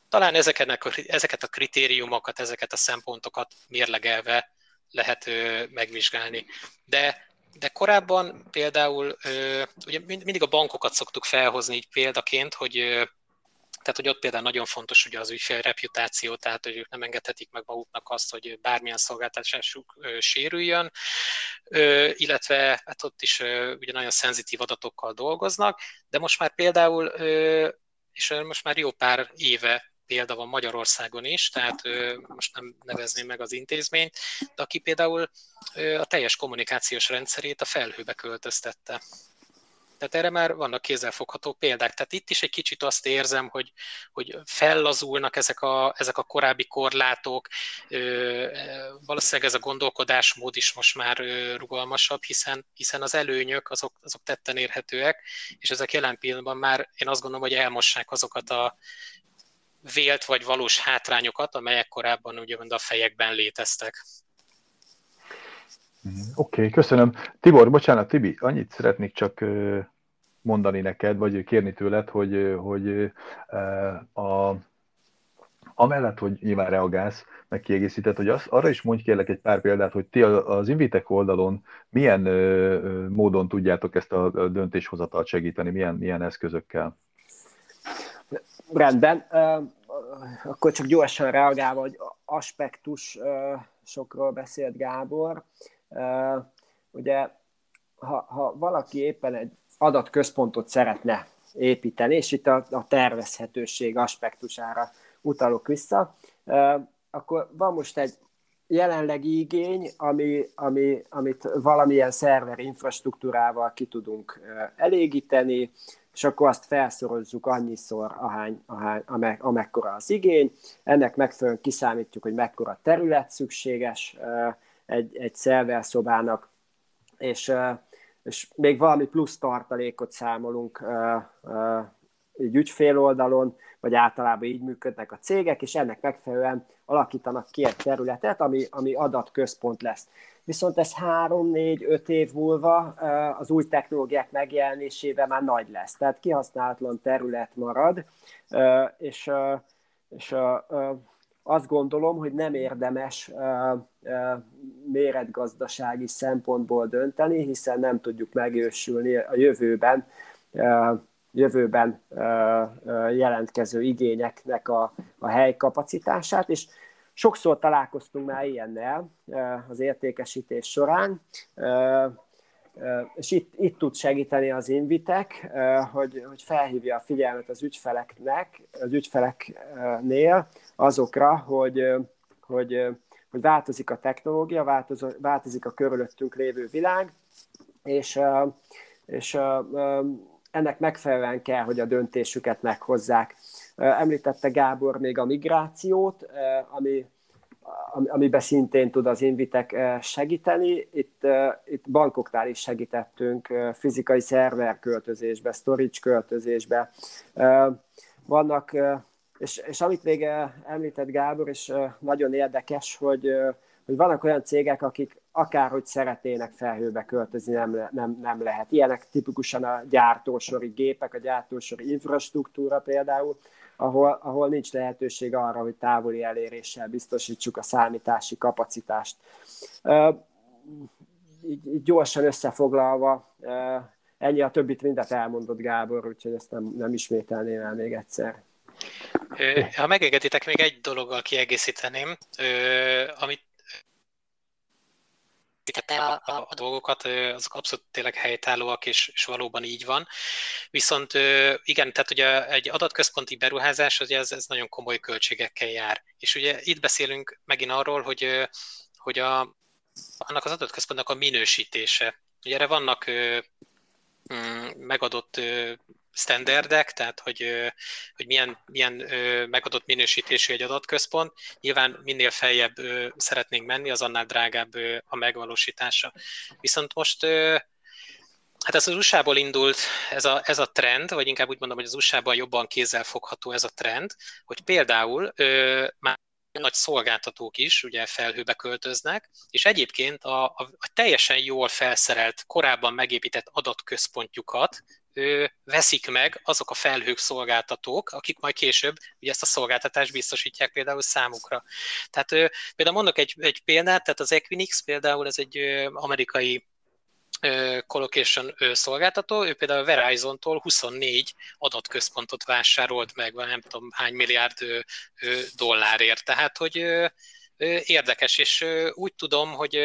Talán ezeket, ezeket a kritériumokat, ezeket a szempontokat mérlegelve lehet ö, megvizsgálni. De de korábban például, ugye mindig a bankokat szoktuk felhozni így példaként, hogy tehát, hogy ott például nagyon fontos ugye az ügyfél reputáció, tehát, hogy ők nem engedhetik meg maguknak azt, hogy bármilyen szolgáltatásuk sérüljön, illetve hát ott is ugye nagyon szenzitív adatokkal dolgoznak, de most már például, és most már jó pár éve példa van Magyarországon is, tehát most nem nevezném meg az intézményt, de aki például a teljes kommunikációs rendszerét a felhőbe költöztette. Tehát erre már vannak kézzelfogható példák. Tehát itt is egy kicsit azt érzem, hogy, hogy fellazulnak ezek a, ezek a korábbi korlátok, valószínűleg ez a gondolkodásmód is most már rugalmasabb, hiszen, hiszen az előnyök azok, azok tetten érhetőek, és ezek jelen pillanatban már én azt gondolom, hogy elmossák azokat a vélt vagy valós hátrányokat, amelyek korábban ugye a fejekben léteztek. Mhm. Oké, okay, köszönöm. Tibor, bocsánat, Tibi, annyit szeretnék csak mondani neked, vagy kérni tőled, hogy, hogy a, amellett, hogy nyilván reagálsz, meg kiegészített, hogy az, arra is mondj kérlek egy pár példát, hogy ti az Invitek oldalon milyen módon tudjátok ezt a döntéshozatalt segíteni, milyen, milyen eszközökkel? Rendben, akkor csak gyorsan reagálva, hogy aspektus sokról beszélt Gábor. Ugye, ha, ha valaki éppen egy adatközpontot szeretne építeni, és itt a, a tervezhetőség aspektusára utalok vissza, akkor van most egy jelenlegi igény, ami, ami, amit valamilyen szerver infrastruktúrával ki tudunk elégíteni, és akkor azt felszorozzuk annyiszor, ahány, ahány, ame, amekkora az igény. Ennek megfelelően kiszámítjuk, hogy mekkora terület szükséges egy, egy szerverszobának, és és még valami plusz tartalékot számolunk egy ügyfél oldalon, vagy általában így működnek a cégek, és ennek megfelelően alakítanak ki egy területet, ami, ami adatközpont lesz. Viszont ez három, négy, öt év múlva az új technológiák megjelenésében már nagy lesz. Tehát kihasználatlan terület marad, és, és azt gondolom, hogy nem érdemes méretgazdasági szempontból dönteni, hiszen nem tudjuk megősülni a jövőben jövőben jelentkező igényeknek a, a helykapacitását, és sokszor találkoztunk már ilyennel az értékesítés során, és itt, itt tud segíteni az Invitek, hogy, hogy felhívja a figyelmet az ügyfeleknek, az ügyfeleknél azokra, hogy, hogy, hogy változik a technológia, változik, változik a körülöttünk lévő világ, és, és ennek megfelelően kell, hogy a döntésüket meghozzák. Említette Gábor még a migrációt, ami, amiben szintén tud az Invitek segíteni. Itt, itt bankoknál is segítettünk fizikai szerver költözésbe, storage költözésbe. Vannak, és, és amit még említett Gábor, és nagyon érdekes, hogy, hogy vannak olyan cégek, akik akárhogy szeretnének felhőbe költözni, nem, nem, nem lehet. Ilyenek tipikusan a gyártósori gépek, a gyártósori infrastruktúra például, ahol, ahol nincs lehetőség arra, hogy távoli eléréssel biztosítsuk a számítási kapacitást. Így, így gyorsan összefoglalva, ennyi a többit mindet elmondott Gábor, úgyhogy ezt nem, nem ismételném el még egyszer. Ha megengeditek, még egy dologgal kiegészíteném, amit említette a, a, a dolgokat, azok abszolút tényleg helytállóak, és, és valóban így van. Viszont igen, tehát ugye egy adatközponti beruházás, ugye ez, ez nagyon komoly költségekkel jár. És ugye itt beszélünk megint arról, hogy, hogy a, annak az adatközpontnak a minősítése. Ugye erre vannak mm, megadott standardek, tehát hogy, hogy milyen, milyen megadott minősítésű egy adatközpont. Nyilván minél feljebb szeretnénk menni, az annál drágább a megvalósítása. Viszont most Hát ez az USA-ból indult ez a, ez a trend, vagy inkább úgy mondom, hogy az USA-ban jobban kézzelfogható ez a trend, hogy például ö, már nagy szolgáltatók is ugye felhőbe költöznek, és egyébként a, a, a teljesen jól felszerelt, korábban megépített adatközpontjukat veszik meg azok a felhők szolgáltatók, akik majd később ugye ezt a szolgáltatást biztosítják például számukra. Tehát például mondok egy, egy példát, tehát az Equinix például ez egy amerikai collocation szolgáltató, ő például a Verizon-tól 24 adatközpontot vásárolt meg, vagy nem tudom hány milliárd dollárért. Tehát, hogy érdekes, és úgy tudom, hogy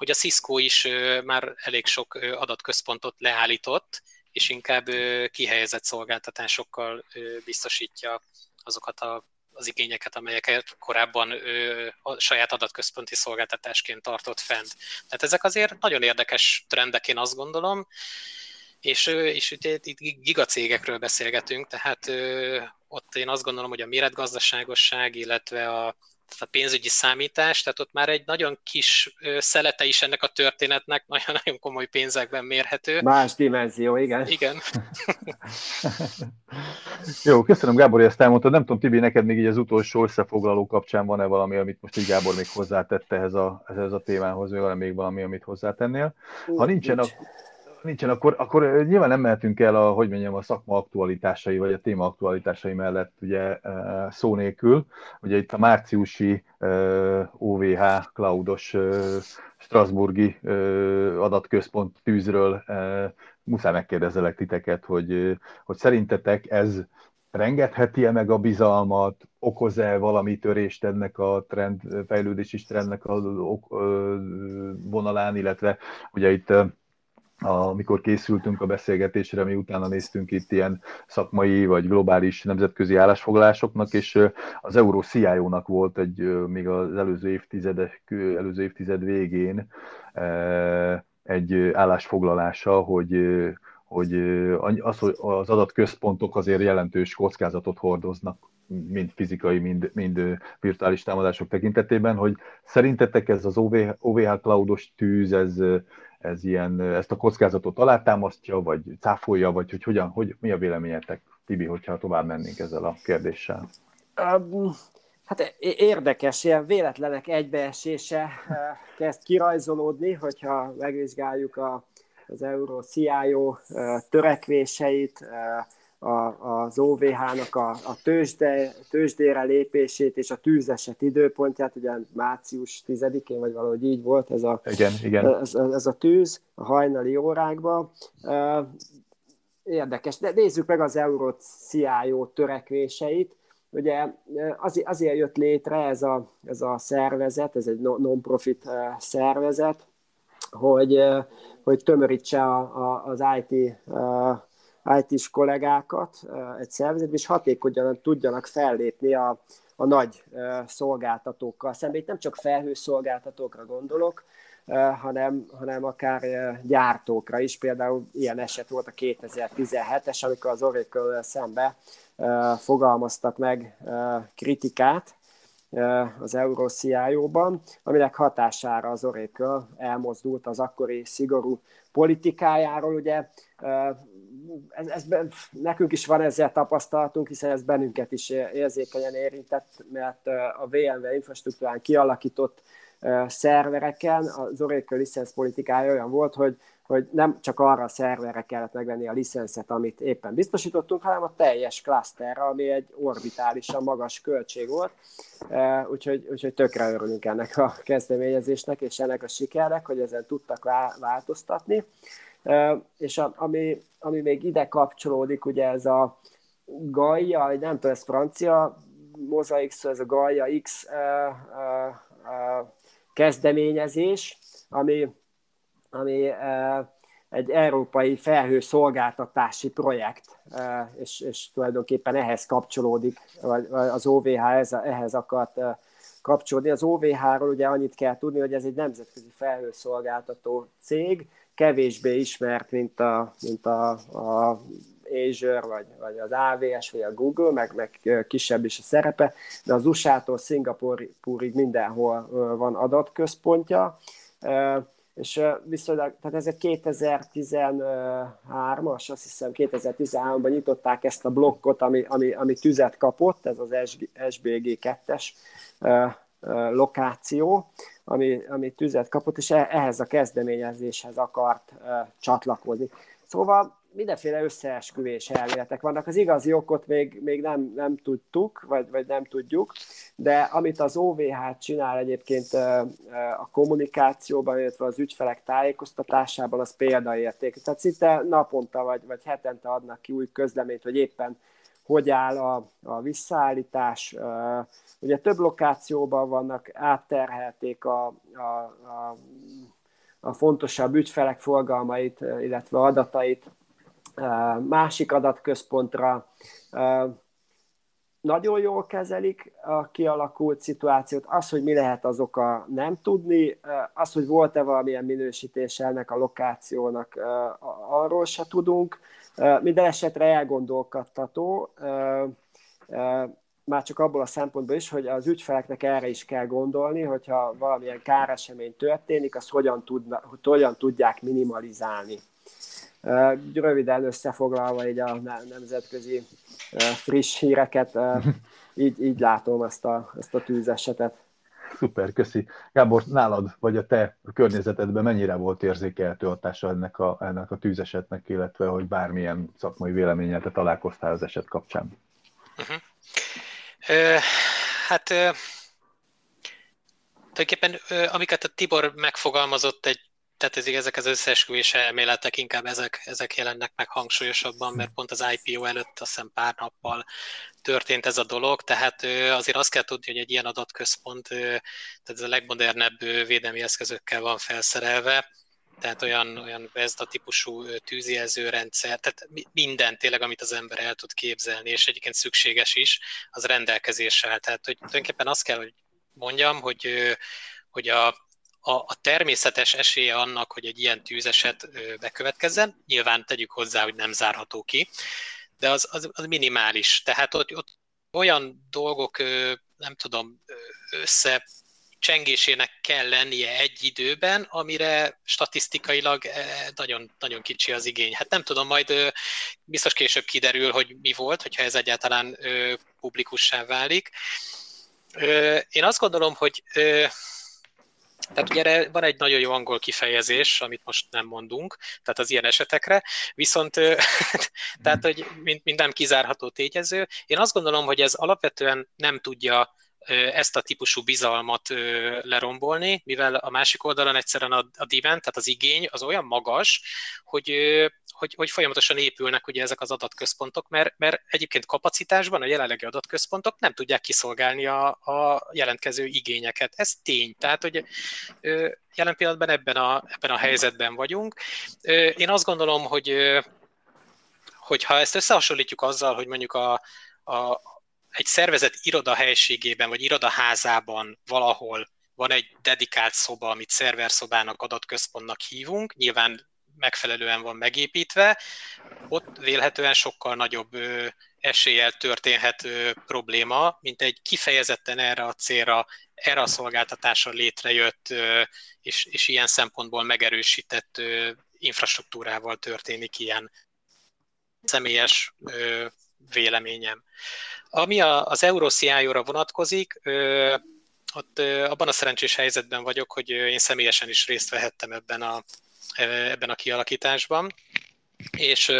hogy a Cisco is már elég sok adatközpontot leállított, és inkább kihelyezett szolgáltatásokkal biztosítja azokat a, az igényeket, amelyeket korábban a saját adatközponti szolgáltatásként tartott fent. Tehát ezek azért nagyon érdekes trendek, én azt gondolom, és, és itt gigacégekről beszélgetünk, tehát ott én azt gondolom, hogy a méretgazdaságosság, illetve a, a pénzügyi számítás, tehát ott már egy nagyon kis szelete is ennek a történetnek, nagyon-nagyon komoly pénzekben mérhető. Más dimenzió, igen. Igen. Jó, köszönöm Gábor, hogy ezt elmondtad. Nem tudom, Tibi, neked még így az utolsó összefoglaló kapcsán van-e valami, amit most így Gábor még hozzátette ehhez a, ehhez a témához, vagy van még valami, amit hozzátennél? Ha nincsen, akkor nincsen, akkor, akkor nyilván nem mehetünk el a, hogy mondjam, a szakma aktualitásai, vagy a téma aktualitásai mellett ugye szó nélkül. Ugye itt a márciusi OVH cloudos Strasburgi adatközpont tűzről muszáj megkérdezelek titeket, hogy, hogy szerintetek ez rengetheti-e meg a bizalmat, okoz-e valami törést ennek a trend, fejlődési trendnek a vonalán, illetve ugye itt amikor készültünk a beszélgetésre, mi utána néztünk itt ilyen szakmai vagy globális nemzetközi állásfoglalásoknak, és az Euró CIO-nak volt egy, még az előző, évtizedek, előző évtized végén egy állásfoglalása, hogy hogy az, hogy az adatközpontok azért jelentős kockázatot hordoznak, mind fizikai, mind, mind virtuális támadások tekintetében, hogy szerintetek ez az OVH, OVH cloudos tűz, ez, ez ilyen, ezt a kockázatot alátámasztja, vagy cáfolja, vagy hogy hogyan, hogy, mi a véleményetek, Tibi, hogyha tovább mennénk ezzel a kérdéssel? Um, hát érdekes, ilyen véletlenek egybeesése kezd kirajzolódni, hogyha megvizsgáljuk a, az Euro-CIO törekvéseit, a, az OVH-nak a, a tőzsde, tőzsdére lépését és a tűzeset időpontját, ugye március 10-én, vagy valahogy így volt ez a, igen, igen. Ez, ez a tűz a hajnali órákban. Érdekes, de nézzük meg az Euro-CIO törekvéseit. Ugye az, azért jött létre ez a, ez a szervezet, ez egy non-profit szervezet, hogy, hogy tömörítse a, a, az IT IT-s kollégákat egy szervezetben, és hatékonyan tudjanak fellépni a, a nagy szolgáltatókkal szemben. Itt nem csak felhőszolgáltatókra gondolok, hanem, hanem akár gyártókra is. Például ilyen eset volt a 2017-es, amikor az Oracle szembe fogalmaztak meg kritikát az Eurociájóban, aminek hatására az Oracle elmozdult az akkori szigorú politikájáról. Ugye ez, ez, nekünk is van ezzel tapasztalatunk, hiszen ez bennünket is érzékenyen érintett, mert a VMware infrastruktúrán kialakított szervereken az Oracle licensz politikája olyan volt, hogy, hogy nem csak arra a szerverre kellett megvenni a licenszet, amit éppen biztosítottunk, hanem a teljes klaszterre, ami egy orbitálisan magas költség volt. Úgyhogy, úgyhogy tökre örülünk ennek a kezdeményezésnek és ennek a sikernek, hogy ezen tudtak változtatni. És ami, ami még ide kapcsolódik, ugye ez a Gaia, nem tudom, ez francia mozaik, ez a Gaia X kezdeményezés, ami, ami egy európai felhőszolgáltatási projekt, és, és tulajdonképpen ehhez kapcsolódik, vagy az OVH ehhez akart kapcsolódni. Az OVH-ról ugye annyit kell tudni, hogy ez egy nemzetközi felhőszolgáltató cég, kevésbé ismert, mint a, mint a, a Azure, vagy, vagy az AWS, vagy a Google, meg, meg kisebb is a szerepe, de az USA-tól Szingapurig mindenhol van adatközpontja, és viszonylag, tehát ez egy 2013-as, azt hiszem 2013-ban nyitották ezt a blokkot, ami, ami, ami tüzet kapott, ez az SBG 2-es lokáció, ami, ami tüzet kapott, és e, ehhez a kezdeményezéshez akart csatlakozni. Szóval mindenféle összeesküvés elméletek vannak. Az igazi okot még, még nem, nem tudtuk, vagy, vagy nem tudjuk, de amit az OVH csinál egyébként a kommunikációban, illetve az ügyfelek tájékoztatásában, az példaérték. Tehát szinte naponta vagy, vagy hetente adnak ki új közleményt, hogy éppen hogy áll a, a visszaállítás. Ugye több lokációban vannak, átterhelték a, a, a, a fontosabb ügyfelek forgalmait, illetve adatait másik adatközpontra. Nagyon jól kezelik a kialakult szituációt. Az, hogy mi lehet az oka, nem tudni. Az, hogy volt-e valamilyen minősítés ennek a lokációnak, arról se tudunk. Minden esetre elgondolkodtató, már csak abból a szempontból is, hogy az ügyfeleknek erre is kell gondolni, hogyha valamilyen káresemény történik, azt hogyan, tudna, hogyan tudják minimalizálni. Röviden összefoglalva így a nemzetközi friss híreket, így, így látom ezt a, ezt a tűzesetet. Szuper, köszi. Gábor, nálad, vagy a te környezetedben mennyire volt érzékelhető hatása ennek a, ennek a tűzesetnek, illetve hogy bármilyen szakmai véleményel te találkoztál az eset kapcsán? Uh-huh. Ö, hát ö, tulajdonképpen ö, amiket a Tibor megfogalmazott egy tehát ezek, ezek az összeesküvés elméletek inkább ezek, ezek jelennek meg hangsúlyosabban, mert pont az IPO előtt azt hiszem pár nappal történt ez a dolog, tehát azért azt kell tudni, hogy egy ilyen adatközpont, tehát ez a legmodernebb védelmi eszközökkel van felszerelve, tehát olyan, olyan Vezda típusú tűzjelzőrendszer, tehát minden tényleg, amit az ember el tud képzelni, és egyébként szükséges is, az rendelkezésre. Tehát hogy tulajdonképpen azt kell, hogy mondjam, hogy, hogy a, a, a természetes esélye annak, hogy egy ilyen tűzeset bekövetkezzen, nyilván tegyük hozzá, hogy nem zárható ki, de az, az, az minimális. Tehát ott, ott olyan dolgok, nem tudom, össze csengésének kell lennie egy időben, amire statisztikailag nagyon, nagyon kicsi az igény. Hát nem tudom, majd biztos később kiderül, hogy mi volt, hogyha ez egyáltalán publikussá válik. Én azt gondolom, hogy tehát ugye erre van egy nagyon jó angol kifejezés, amit most nem mondunk, tehát az ilyen esetekre, viszont tehát, hogy mint, nem kizárható tényező. Én azt gondolom, hogy ez alapvetően nem tudja ezt a típusú bizalmat lerombolni, mivel a másik oldalon egyszerűen a, a demand, tehát az igény az olyan magas, hogy, hogy, hogy folyamatosan épülnek ugye ezek az adatközpontok, mert, mert egyébként kapacitásban a jelenlegi adatközpontok nem tudják kiszolgálni a, a jelentkező igényeket. Ez tény. Tehát, hogy jelen pillanatban ebben a, ebben a helyzetben vagyunk. Én azt gondolom, hogy hogy ha ezt összehasonlítjuk azzal, hogy mondjuk a, a, egy szervezet iroda helységében, vagy irodaházában valahol van egy dedikált szoba, amit szerverszobának, adatközpontnak hívunk, nyilván megfelelően van megépítve, ott vélhetően sokkal nagyobb eséllyel történhet probléma, mint egy kifejezetten erre a célra, erre a szolgáltatásra létrejött, és, és ilyen szempontból megerősített infrastruktúrával történik ilyen személyes véleményem. Ami az EuroCIO-ra vonatkozik, ott abban a szerencsés helyzetben vagyok, hogy én személyesen is részt vehettem ebben a, ebben a kialakításban, és,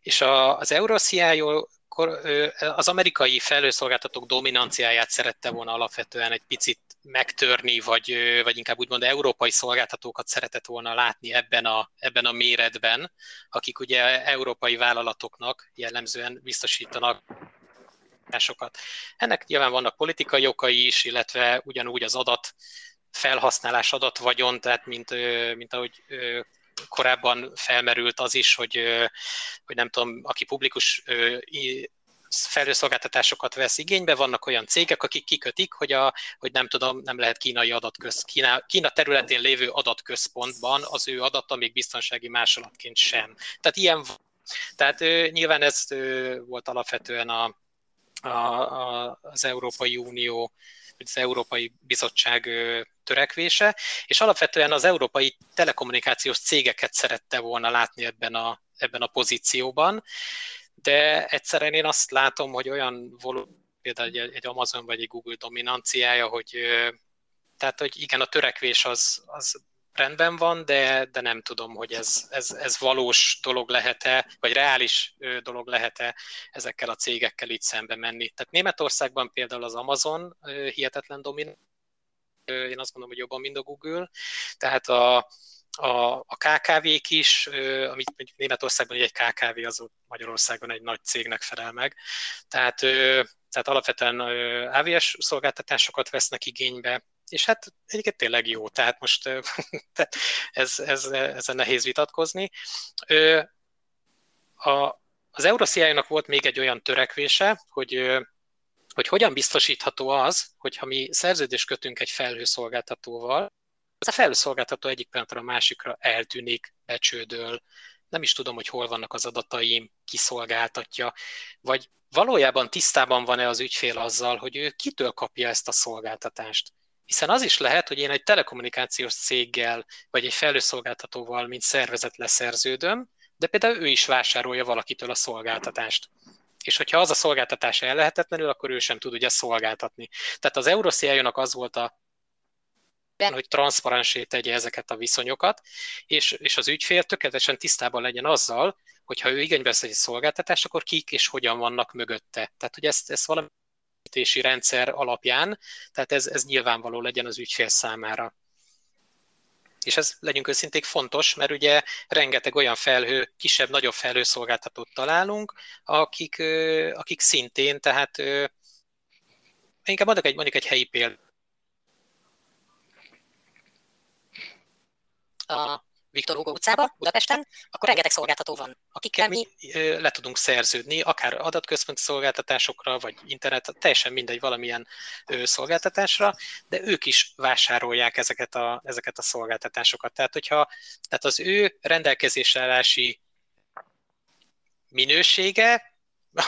és az EuroCIO az amerikai felhőszolgáltatók dominanciáját szerette volna alapvetően egy picit megtörni, vagy, vagy inkább úgymond európai szolgáltatókat szeretett volna látni ebben a, ebben a méretben, akik ugye európai vállalatoknak jellemzően biztosítanak sokat. Ennek nyilván vannak politikai okai is, illetve ugyanúgy az adat felhasználás vagyon, tehát mint, mint ahogy korábban felmerült az is, hogy, hogy nem tudom, aki publikus felhőszolgáltatásokat vesz igénybe, vannak olyan cégek, akik kikötik, hogy, a, hogy nem tudom, nem lehet kínai adatköz, Kína, Kína területén lévő adatközpontban az ő adata még biztonsági másolatként sem. Tehát ilyen tehát nyilván ez volt alapvetően a, a, a, az Európai Unió az Európai Bizottság törekvése, és alapvetően az európai telekommunikációs cégeket szerette volna látni ebben a, ebben a pozícióban, de egyszerűen én azt látom, hogy olyan volum, például egy, egy Amazon vagy egy Google dominanciája, hogy tehát, hogy igen, a törekvés az, az rendben van, de, de nem tudom, hogy ez, ez, ez valós dolog lehet-e, vagy reális dolog lehet-e ezekkel a cégekkel így szembe menni. Tehát Németországban például az Amazon hihetetlen dominant, én azt gondolom, hogy jobban, mint a Google. Tehát a, a, a KKV-k is, amit mondjuk Németországban egy KKV az Magyarországon egy nagy cégnek felel meg. Tehát, tehát alapvetően AVS szolgáltatásokat vesznek igénybe, és hát egyébként tényleg jó, tehát most ez, ez, ezen nehéz vitatkozni. A, az Eurociájának volt még egy olyan törekvése, hogy, hogy hogyan biztosítható az, hogyha mi szerződést kötünk egy felhőszolgáltatóval, az a felhőszolgáltató egyik pillanatra a másikra eltűnik, becsődöl, nem is tudom, hogy hol vannak az adataim, kiszolgáltatja, vagy valójában tisztában van-e az ügyfél azzal, hogy ő kitől kapja ezt a szolgáltatást. Hiszen az is lehet, hogy én egy telekommunikációs céggel, vagy egy felhőszolgáltatóval, mint szervezet leszerződöm, de például ő is vásárolja valakitől a szolgáltatást. És hogyha az a szolgáltatás ellehetetlenül, akkor ő sem tud ugye szolgáltatni. Tehát az Eurociájónak az volt a hogy transzparensé tegye ezeket a viszonyokat, és, és az ügyfél tökéletesen tisztában legyen azzal, hogy ha ő igénybe vesz egy szolgáltatást, akkor kik és hogyan vannak mögötte. Tehát, hogy ezt, ezt valami rendszer alapján, tehát ez, ez nyilvánvaló legyen az ügyfél számára. És ez legyünk őszinték fontos, mert ugye rengeteg olyan felhő, kisebb, nagyobb felhőszolgáltatót találunk, akik, akik szintén, tehát inkább mondok egy, mondjuk egy helyi példát. Viktor Hugo utcába, Budapesten, akkor rengeteg szolgáltató van, akikkel mi le tudunk szerződni, akár adatközponti szolgáltatásokra, vagy internet, teljesen mindegy valamilyen szolgáltatásra, de ők is vásárolják ezeket a, ezeket a szolgáltatásokat. Tehát, hogyha tehát az ő rendelkezésre állási minősége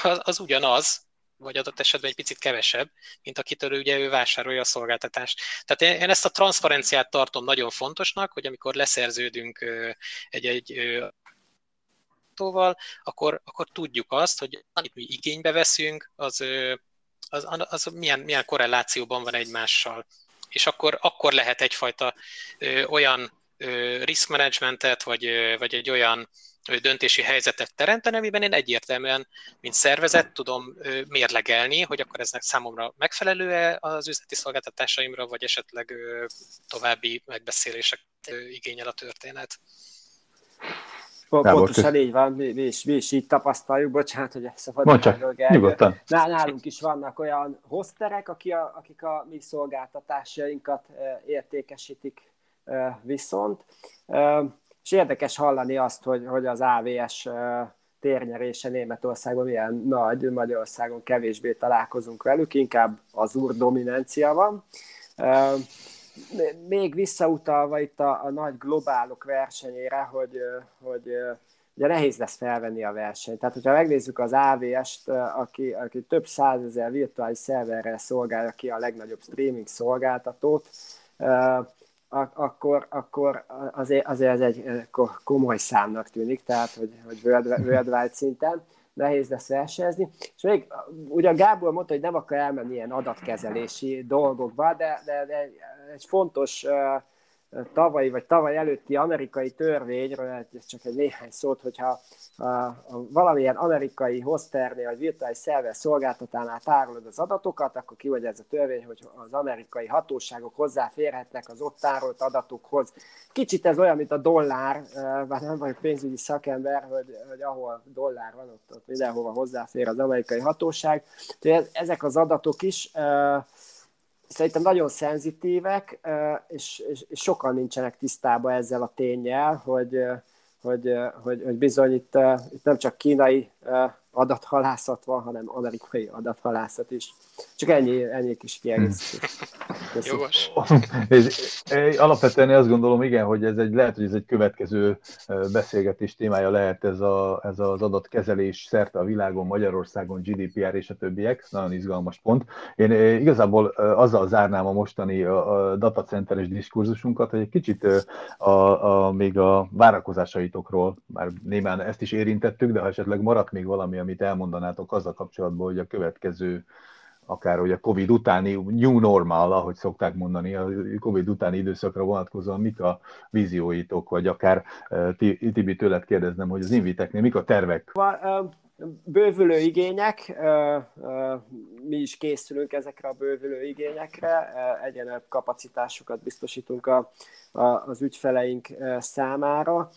az, az ugyanaz, vagy adott esetben egy picit kevesebb, mint akitől ugye ő vásárolja a szolgáltatást. Tehát én ezt a transzparenciát tartom nagyon fontosnak, hogy amikor leszerződünk egy-egy akkor, akkor tudjuk azt, hogy amit mi igénybe veszünk, az, az, az milyen, milyen korrelációban van egymással. És akkor, akkor lehet egyfajta ö, olyan risk managementet, vagy, vagy egy olyan döntési helyzetet teremteni, amiben én egyértelműen, mint szervezet tudom mérlegelni, hogy akkor eznek számomra megfelelő-e az üzleti szolgáltatásaimra, vagy esetleg további megbeszélések igényel a történet. Pontosan így van, mi, mi, is, mi is így tapasztaljuk, bocsánat, hogy szabad Mondj csak, nyugodtan. Nálunk is vannak olyan hosterek, akik a, akik a mi szolgáltatásainkat értékesítik viszont. És érdekes hallani azt, hogy, hogy az AVS térnyerése Németországon milyen nagy, Magyarországon kevésbé találkozunk velük, inkább az úr dominancia van. Még visszautalva itt a, a nagy globálok versenyére, hogy, hogy ugye nehéz lesz felvenni a versenyt. Tehát, hogyha megnézzük az AVS-t, aki, aki több százezer virtuális szerverrel szolgálja ki a legnagyobb streaming szolgáltatót, akkor, akkor azért, azért ez egy komoly számnak tűnik, tehát hogy, hogy worldwide szinten nehéz lesz versenyezni. És még ugye Gábor mondta, hogy nem akar elmenni ilyen adatkezelési dolgokba, de, de, de egy fontos uh, tavalyi vagy tavaly előtti amerikai törvényről, ez csak egy néhány szót, hogyha a, a valamilyen amerikai hosternél vagy virtuális szerver szolgáltatánál tárolod az adatokat, akkor ki vagy ez a törvény, hogy az amerikai hatóságok hozzáférhetnek az ott tárolt adatokhoz. Kicsit ez olyan, mint a dollár, bár nem vagyok pénzügyi szakember, hogy, hogy ahol dollár van, ott, ott mindenhova hozzáfér az amerikai hatóság. Tehát ezek az adatok is szerintem nagyon szenzitívek, és, és, és sokan nincsenek tisztában ezzel a tényel, hogy, hogy, hogy, hogy bizony itt, itt nem csak kínai adathalászat van, hanem amerikai adathalászat is. Csak ennyi, ennyi kis kiegészítés. Jogos. és, alapvetően azt gondolom, igen, hogy ez egy, lehet, hogy ez egy következő beszélgetés témája lehet ez, a, ez az adatkezelés szerte a világon, Magyarországon, GDPR és a többiek. Nagyon izgalmas pont. Én igazából azzal zárnám a mostani a datacenteres diskurzusunkat, hogy egy kicsit a, a, még a várakozásaitokról, már némán ezt is érintettük, de ha esetleg maradt még valami, amit elmondanátok azzal kapcsolatban, hogy a következő akár hogy a Covid utáni new normal, ahogy szokták mondani, a Covid utáni időszakra vonatkozóan mik a vízióitok, vagy akár e, Tibi tőled kérdeznem, hogy az Inviteknél mik a tervek? Bővülő igények, mi is készülünk ezekre a bővülő igényekre, egyenlő kapacitásokat biztosítunk a, az ügyfeleink számára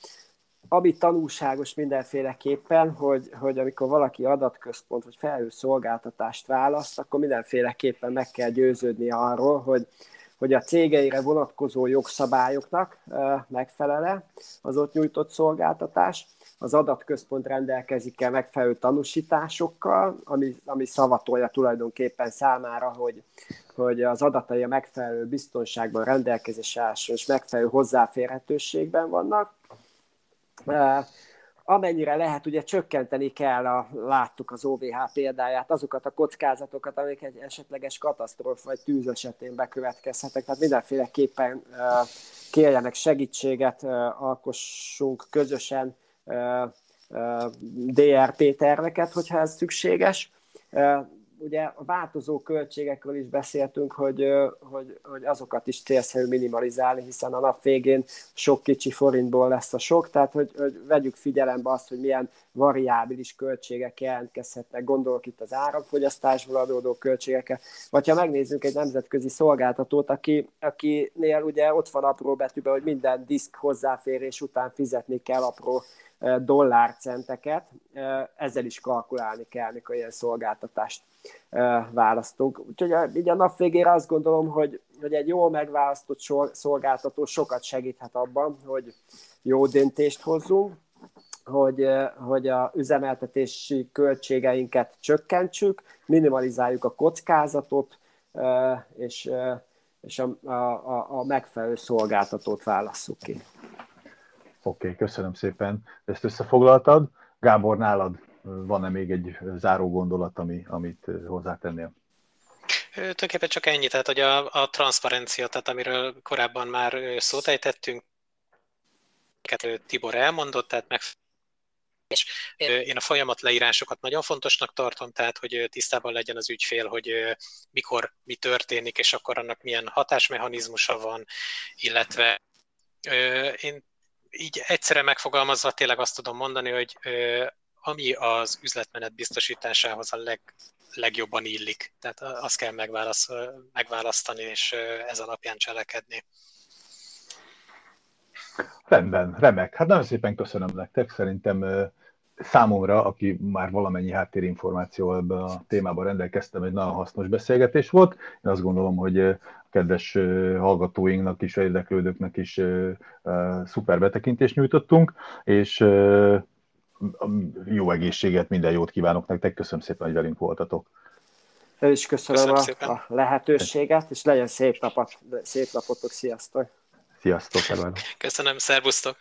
ami tanulságos mindenféleképpen, hogy, hogy amikor valaki adatközpont vagy felhő szolgáltatást választ, akkor mindenféleképpen meg kell győződni arról, hogy, hogy a cégeire vonatkozó jogszabályoknak megfelele az ott nyújtott szolgáltatás, az adatközpont rendelkezik el megfelelő tanúsításokkal, ami, ami szavatolja tulajdonképpen számára, hogy, hogy az adatai a megfelelő biztonságban rendelkezésre és megfelelő hozzáférhetőségben vannak, amennyire lehet, ugye csökkenteni kell, a, láttuk az OVH példáját, azokat a kockázatokat, amik egy esetleges katasztrófa vagy tűz esetén bekövetkezhetek. Tehát mindenféleképpen kérjenek segítséget, alkossunk közösen DRP terveket, hogyha ez szükséges ugye a változó költségekről is beszéltünk, hogy, hogy, hogy azokat is célszerű minimalizálni, hiszen a nap végén sok kicsi forintból lesz a sok, tehát hogy, hogy vegyük figyelembe azt, hogy milyen variábilis költségek jelentkezhetnek, gondolok itt az áramfogyasztásból adódó költségekkel, vagy ha megnézzük egy nemzetközi szolgáltatót, aki, akinél ugye ott van apró betűben, hogy minden diszk hozzáférés után fizetni kell apró dollárcenteket, ezzel is kalkulálni kell, mikor ilyen szolgáltatást választunk. Úgyhogy így a nap végére azt gondolom, hogy, hogy egy jól megválasztott szolgáltató sokat segíthet abban, hogy jó döntést hozzunk, hogy, hogy a üzemeltetési költségeinket csökkentsük, minimalizáljuk a kockázatot, és, és a, a, a megfelelő szolgáltatót válasszuk ki. Oké, okay, köszönöm szépen, ezt összefoglaltad. Gábor, nálad van-e még egy záró gondolat, ami, amit hozzátennél? Tulajdonképpen csak ennyi, tehát hogy a, a transzparencia, tehát amiről korábban már szót ejtettünk, Tibor elmondott, tehát meg és én a folyamat leírásokat nagyon fontosnak tartom, tehát hogy tisztában legyen az ügyfél, hogy mikor mi történik, és akkor annak milyen hatásmechanizmusa van, illetve én így egyszerre megfogalmazva tényleg azt tudom mondani, hogy ami az üzletmenet biztosításához a leg, legjobban illik. Tehát azt kell megválasztani, és ez alapján cselekedni. Rendben, remek. Hát nagyon szépen köszönöm nektek. Szerintem számomra, aki már valamennyi háttérinformáció ebben a témában rendelkeztem, egy nagyon hasznos beszélgetés volt. Én azt gondolom, hogy kedves hallgatóinknak is, érdeklődőknek is szuper betekintést nyújtottunk, és jó egészséget, minden jót kívánok nektek. Köszönöm szépen, hogy velünk voltatok. Én is köszönöm, köszönöm a, a lehetőséget, és legyen szép, napot, szép napotok, sziasztok! Sziasztok! Köszönöm, szervusztok!